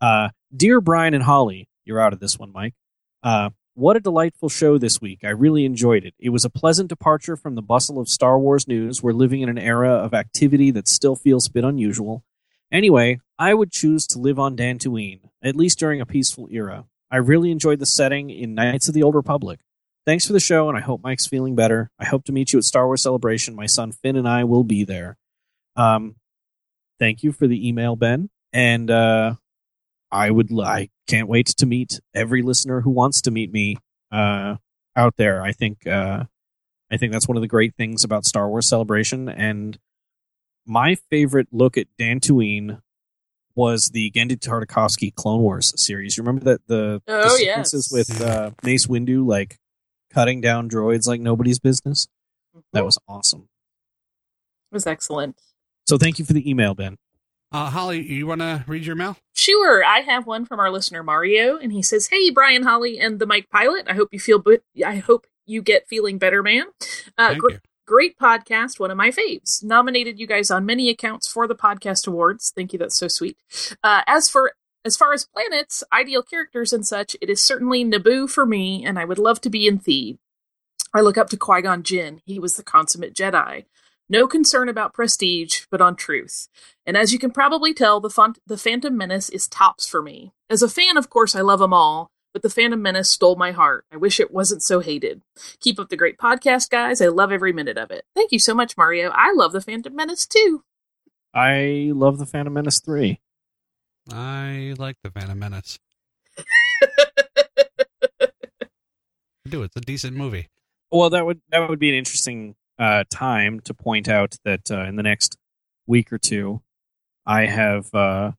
uh dear bryan and holly you're out of this one mike uh what a delightful show this week. I really enjoyed it. It was a pleasant departure from the bustle of Star Wars news. We're living in an era of activity that still feels a bit unusual. Anyway, I would choose to live on Dantooine, at least during a peaceful era. I really enjoyed the setting in Knights of the Old Republic. Thanks for the show, and I hope Mike's feeling better. I hope to meet you at Star Wars Celebration. My son Finn and I will be there. Um, thank you for the email, Ben. And uh, I would I can't wait to meet every listener who wants to meet me uh, out there. I think uh, I think that's one of the great things about Star Wars Celebration. And my favorite look at Dantooine was the Genndy Tartakovsky Clone Wars series. You remember that the, the Oh, sequences yes. with uh, Mace Windu like cutting down droids like nobody's business. That was awesome. It was excellent. So thank you for the email, Ben. Uh, Holly, you want to read your mail? Sure, I have one from our listener Mario, and he says, "Hey, Bryan, Holly, and the Mike Pilot. I hope you feel. Bu- I hope you get feeling better, man. Uh, Thank gr- you. Great podcast, one of my faves. Nominated you guys on many accounts for the podcast awards. Thank you, that's so sweet. Uh, as for as far as planets, ideal characters, and such, it is certainly Naboo for me, and I would love to be in Thebe. I look up to Qui Gon Jinn. He was the consummate Jedi. No concern about prestige, but on truth. And as you can probably tell, the, font- the Phantom Menace is tops for me. As a fan, of course, I love them all, but the Phantom Menace stole my heart. I wish it wasn't so hated. Keep up the great podcast, guys. I love every minute of it. Thank you so much, Mario. I love the Phantom Menace too. I love the Phantom Menace three. I like the Phantom Menace. I do. It's a decent movie. Well, that would that would be an interesting uh, time to point out that uh, in the next week or two, I have uh,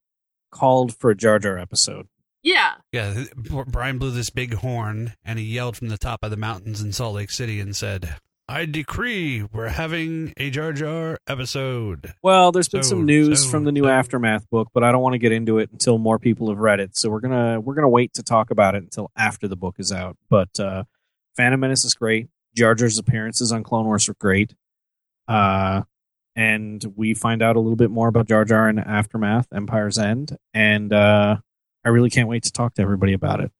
called for a Jar Jar episode. yeah. Yeah, Bryan blew this big horn and he yelled from the top of the mountains in Salt Lake City and said, I decree we're having a Jar Jar episode. Well, there's been So- some news so- from the new so- aftermath book, but I don't want to get into it until more people have read it. So we're gonna we're gonna wait to talk about it until after the book is out. But uh, Phantom Menace is great. Jar Jar's appearances on Clone Wars were great. Uh, and we find out a little bit more about Jar Jar in Aftermath, Empire's End, and uh, I really can't wait to talk to everybody about it.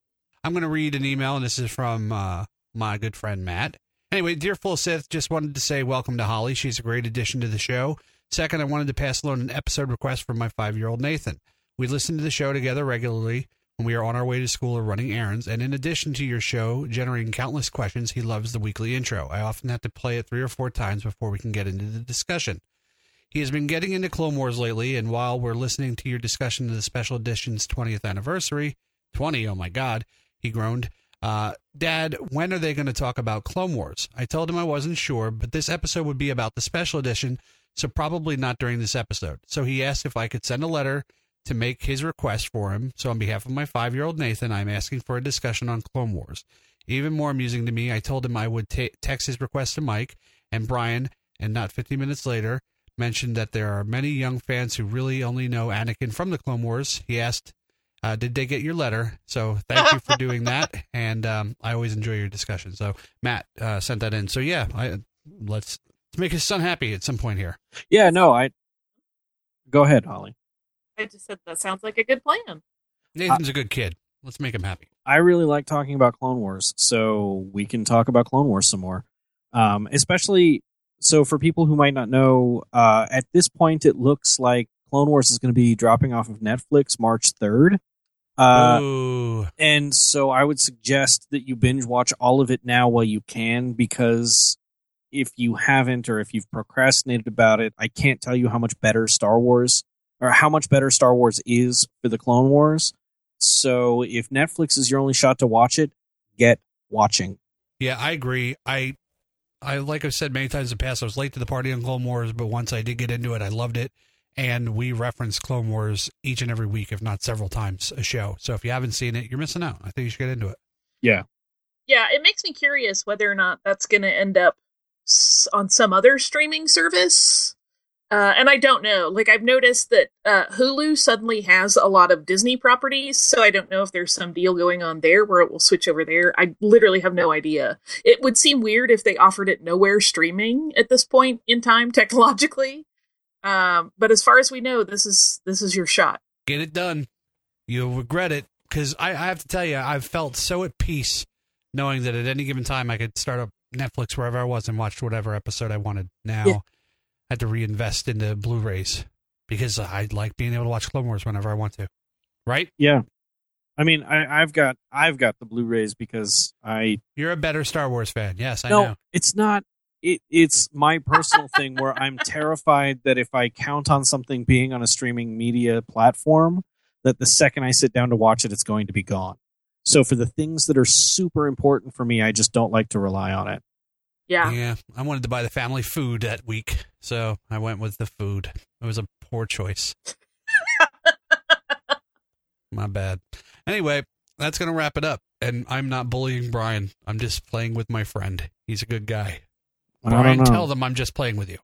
I'm going to read an email, and this is from uh, my good friend Matt. Anyway, dear Full Sith, just wanted to say welcome to Holly. She's a great addition to the show. Second, I wanted to pass along an episode request from my five year old Nathan. We listen to the show together regularly when we are on our way to school or running errands, and in addition to your show generating countless questions, he loves the weekly intro. I often have to play it three or four times before we can get into the discussion. He has been getting into Clone Wars lately, and while we're listening to your discussion of the special edition's 20th anniversary, 20, oh my God, he groaned. Uh, Dad, when are they going to talk about Clone Wars? I told him I wasn't sure, but this episode would be about the special edition, so probably not during this episode. So he asked if I could send a letter to make his request for him. So on behalf of my five year old Nathan, I'm asking for a discussion on Clone Wars. Even more amusing to me, I told him I would ta text his request to Mike and Bryan, and not 50 minutes later, mentioned that there are many young fans who really only know Anakin from the Clone Wars. He asked, uh, "Did they get your letter?" So thank you for doing that, and um, I always enjoy your discussion. So Matt uh, sent that in. So yeah, I, let's let's make his son happy at some point here. Yeah, no, I go ahead, Holly. I just said that sounds like a good plan. Nathan's a good kid. Let's make him happy. I really like talking about Clone Wars, so we can talk about Clone Wars some more. Um, especially so for people who might not know, uh, at this point, it looks like Clone Wars is going to be dropping off of Netflix March third. Uh, Ooh, and so I would suggest that you binge watch all of it now while you can, because if you haven't or if you've procrastinated about it, I can't tell you how much better Star Wars or how much better Star Wars is for the Clone Wars. So if Netflix is your only shot to watch it, get watching. yeah, I agree. I, I like I've said many times in the past, I was late to the party on Clone Wars, but once I did get into it, I loved it. And we reference Clone Wars each and every week, if not several times a show. So if you haven't seen it, you're missing out. I think you should get into it. Yeah, Yeah, it makes me curious whether or not that's going to end up on some other streaming service. Uh, and I don't know. Like I've noticed that uh, Hulu suddenly has a lot of Disney properties, so I don't know if there's some deal going on there where it will switch over there. I literally have no idea. It would seem weird if they offered it nowhere streaming at this point in time technologically. Um, but as far as we know, this is this is your shot. get it done. You'll regret it because I, I have to tell you, I've felt so at peace knowing that at any given time I could start up Netflix wherever I was and watch whatever episode I wanted. Now Yeah. Had to reinvest into Blu-rays because I like being able to watch Clone Wars whenever I want to. Right? Yeah. I mean, I, I've got I've got the Blu-rays because I You're a better Star Wars fan. Yes, I no, know. it's not. It, it's my personal thing where I'm terrified that if I count on something being on a streaming media platform, that the second I sit down to watch it, it's going to be gone. So for the things that are super important for me, I just don't like to rely on it. Yeah. Yeah, I wanted to buy the family food that week, so I went with the food. It was a poor choice. My bad. Anyway, that's going to wrap it up. And I'm not bullying Bryan. I'm just playing with my friend. He's a good guy. Bryan, tell them I'm just playing with you.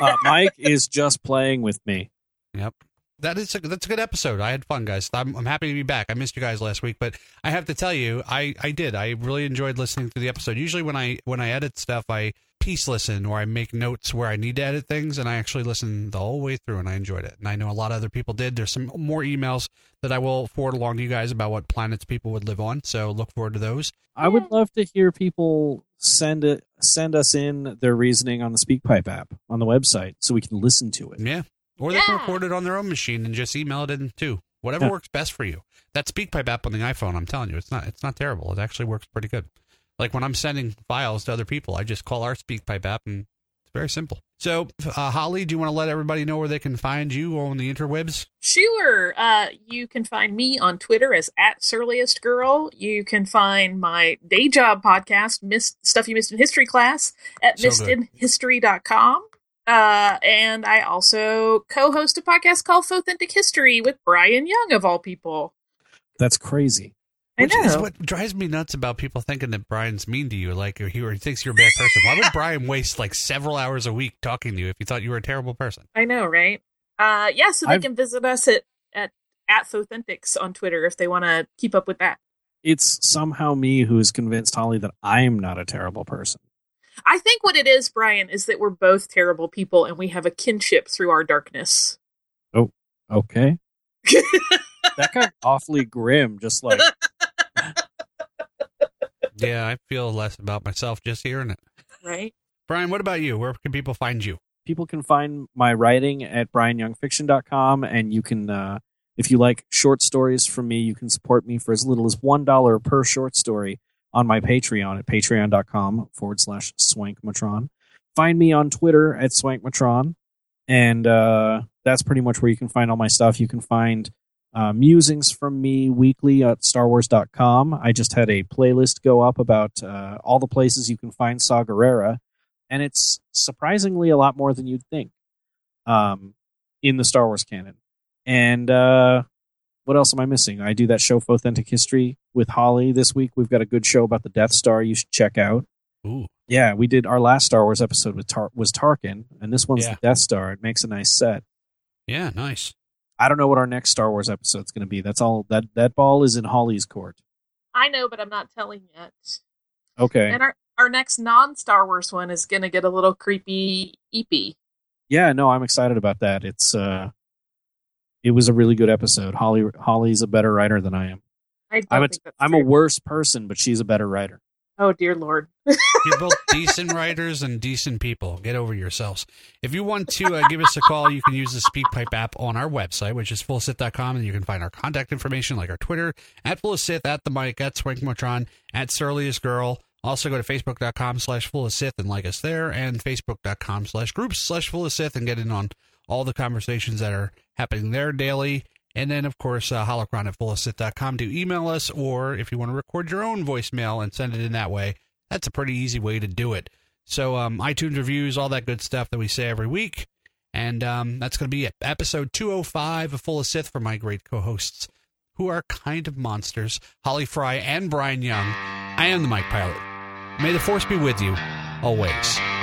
Uh, Mike is just playing with me. Yep. That is a, that's a good episode. I had fun, guys. I'm, I'm happy to be back. I missed you guys last week, but I have to tell you, I, I did. I really enjoyed listening to the episode. Usually, when I when I edit stuff, I piece listen or I make notes where I need to edit things, and I actually listen the whole way through, and I enjoyed it. And I know a lot of other people did. There's some more emails that I will forward along to you guys about what planets people would live on. So look forward to those. I would love to hear people send it send us in their reasoning on the SpeakPipe app on the website so we can listen to it. Yeah. Or they can record it on their own machine and just email it in too. Whatever Yeah. works best for you. That SpeakPipe app on the iPhone, I'm telling you, it's not it's not terrible. It actually works pretty good. Like when I'm sending files to other people, I just call our SpeakPipe app and it's very simple. So, uh, Holly, do you want to let everybody know where they can find you on the interwebs? Sure. Uh, you can find me on Twitter as at Surliest Girl. You can find my day job podcast, Missed Stuff You Missed in History Class, at So good. missedinhistory.com. Uh, and I also co-host a podcast called Authentic History with Bryan Young, of all people. That's crazy. I Which is what drives me nuts about people thinking that Bryan's mean to you, like or he, or he thinks you're a bad person. Why would Bryan waste like several hours a week talking to you if he thought you were a terrible person? I know, right? Uh, yeah, so they I've- can visit us at at at Authentics on Twitter if they want to keep up with that. It's somehow me who has convinced Holly that I'm not a terrible person. I think what it is, Bryan, is that we're both terrible people and we have a kinship through our darkness. Oh, okay. that got awfully grim, just like Yeah, I feel less about myself just hearing it. right? Bryan, what about you? Where can people find you? people can find my writing at brianyoungfiction.com and you can uh, if you like short stories from me you can support me for as little as one dollar per short story on my patreon at patreon.com forward slash swankmotron. Find me on twitter at swankmotron. And uh, that's pretty much where you can find all my stuff. You can find uh, musings from me weekly at starwars.com i just had a playlist go up about uh, all the places you can find saw Gerrera. And it's surprisingly a lot more than you'd think um, in the Star Wars canon. And uh, what else am I missing? I do that show for Authentic History with Holly this week. We've got a good show about the Death Star you should check out. Ooh, Yeah, we did our last Star Wars episode with Tar- was Tarkin, and this one's Yeah. the Death Star. It makes a nice set. yeah, nice. I don't know what our next Star Wars episode's going to be. That's all. That that ball is in Holly's court. I know, but I'm not telling yet. Okay. And our, our next non Star Wars one is going to get a little creepy eepy. yeah no i'm excited about that it's uh it was a really good episode holly holly's a better writer than i am I don't i'm a, think that's i'm a worse person but she's a better writer Oh, dear Lord. You're both decent writers and decent people. Get over yourselves. If you want to uh, give us a call, you can use the SpeakPipe app on our website, which is fullsith.com, and you can find our contact information like our Twitter, at fullofsith, at the mic, at swankmotron, at surliest girl. Also go to facebook.com slash fullofsith and like us there, and facebook.com slash groups slash fullofsith and get in on all the conversations that are happening there daily. And then, of course, uh, holocron at fullofsith.com to email us, or if you want to record your own voicemail and send it in that way, that's a pretty easy way to do it. So, um, iTunes reviews, all that good stuff that we say every week. And um, that's going to be it. Episode 205 of Full of Sith for my great co hosts, who are kind of monsters Holly Frey and Bryan Young. I am the Mike Pilot. May the Force be with you always.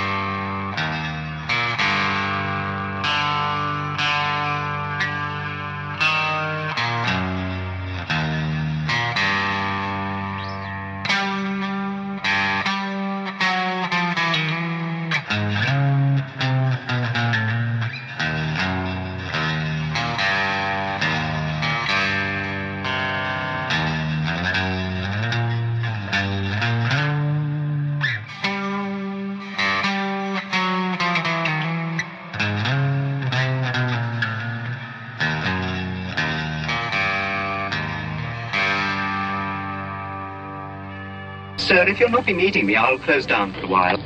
If you'll not be meeting me, I'll close down for a while.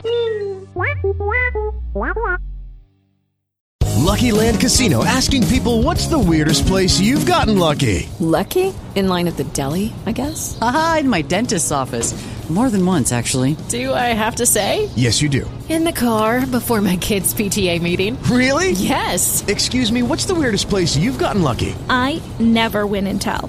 Lucky Land Casino asking people what's the weirdest place you've gotten lucky? Lucky? In line at the deli, I guess? Aha, in my dentist's office. More than once, actually. Do I have to say? Yes, you do. In the car before my kids' PTA meeting. Really? Yes. Excuse me, what's the weirdest place you've gotten lucky? I never win and tell.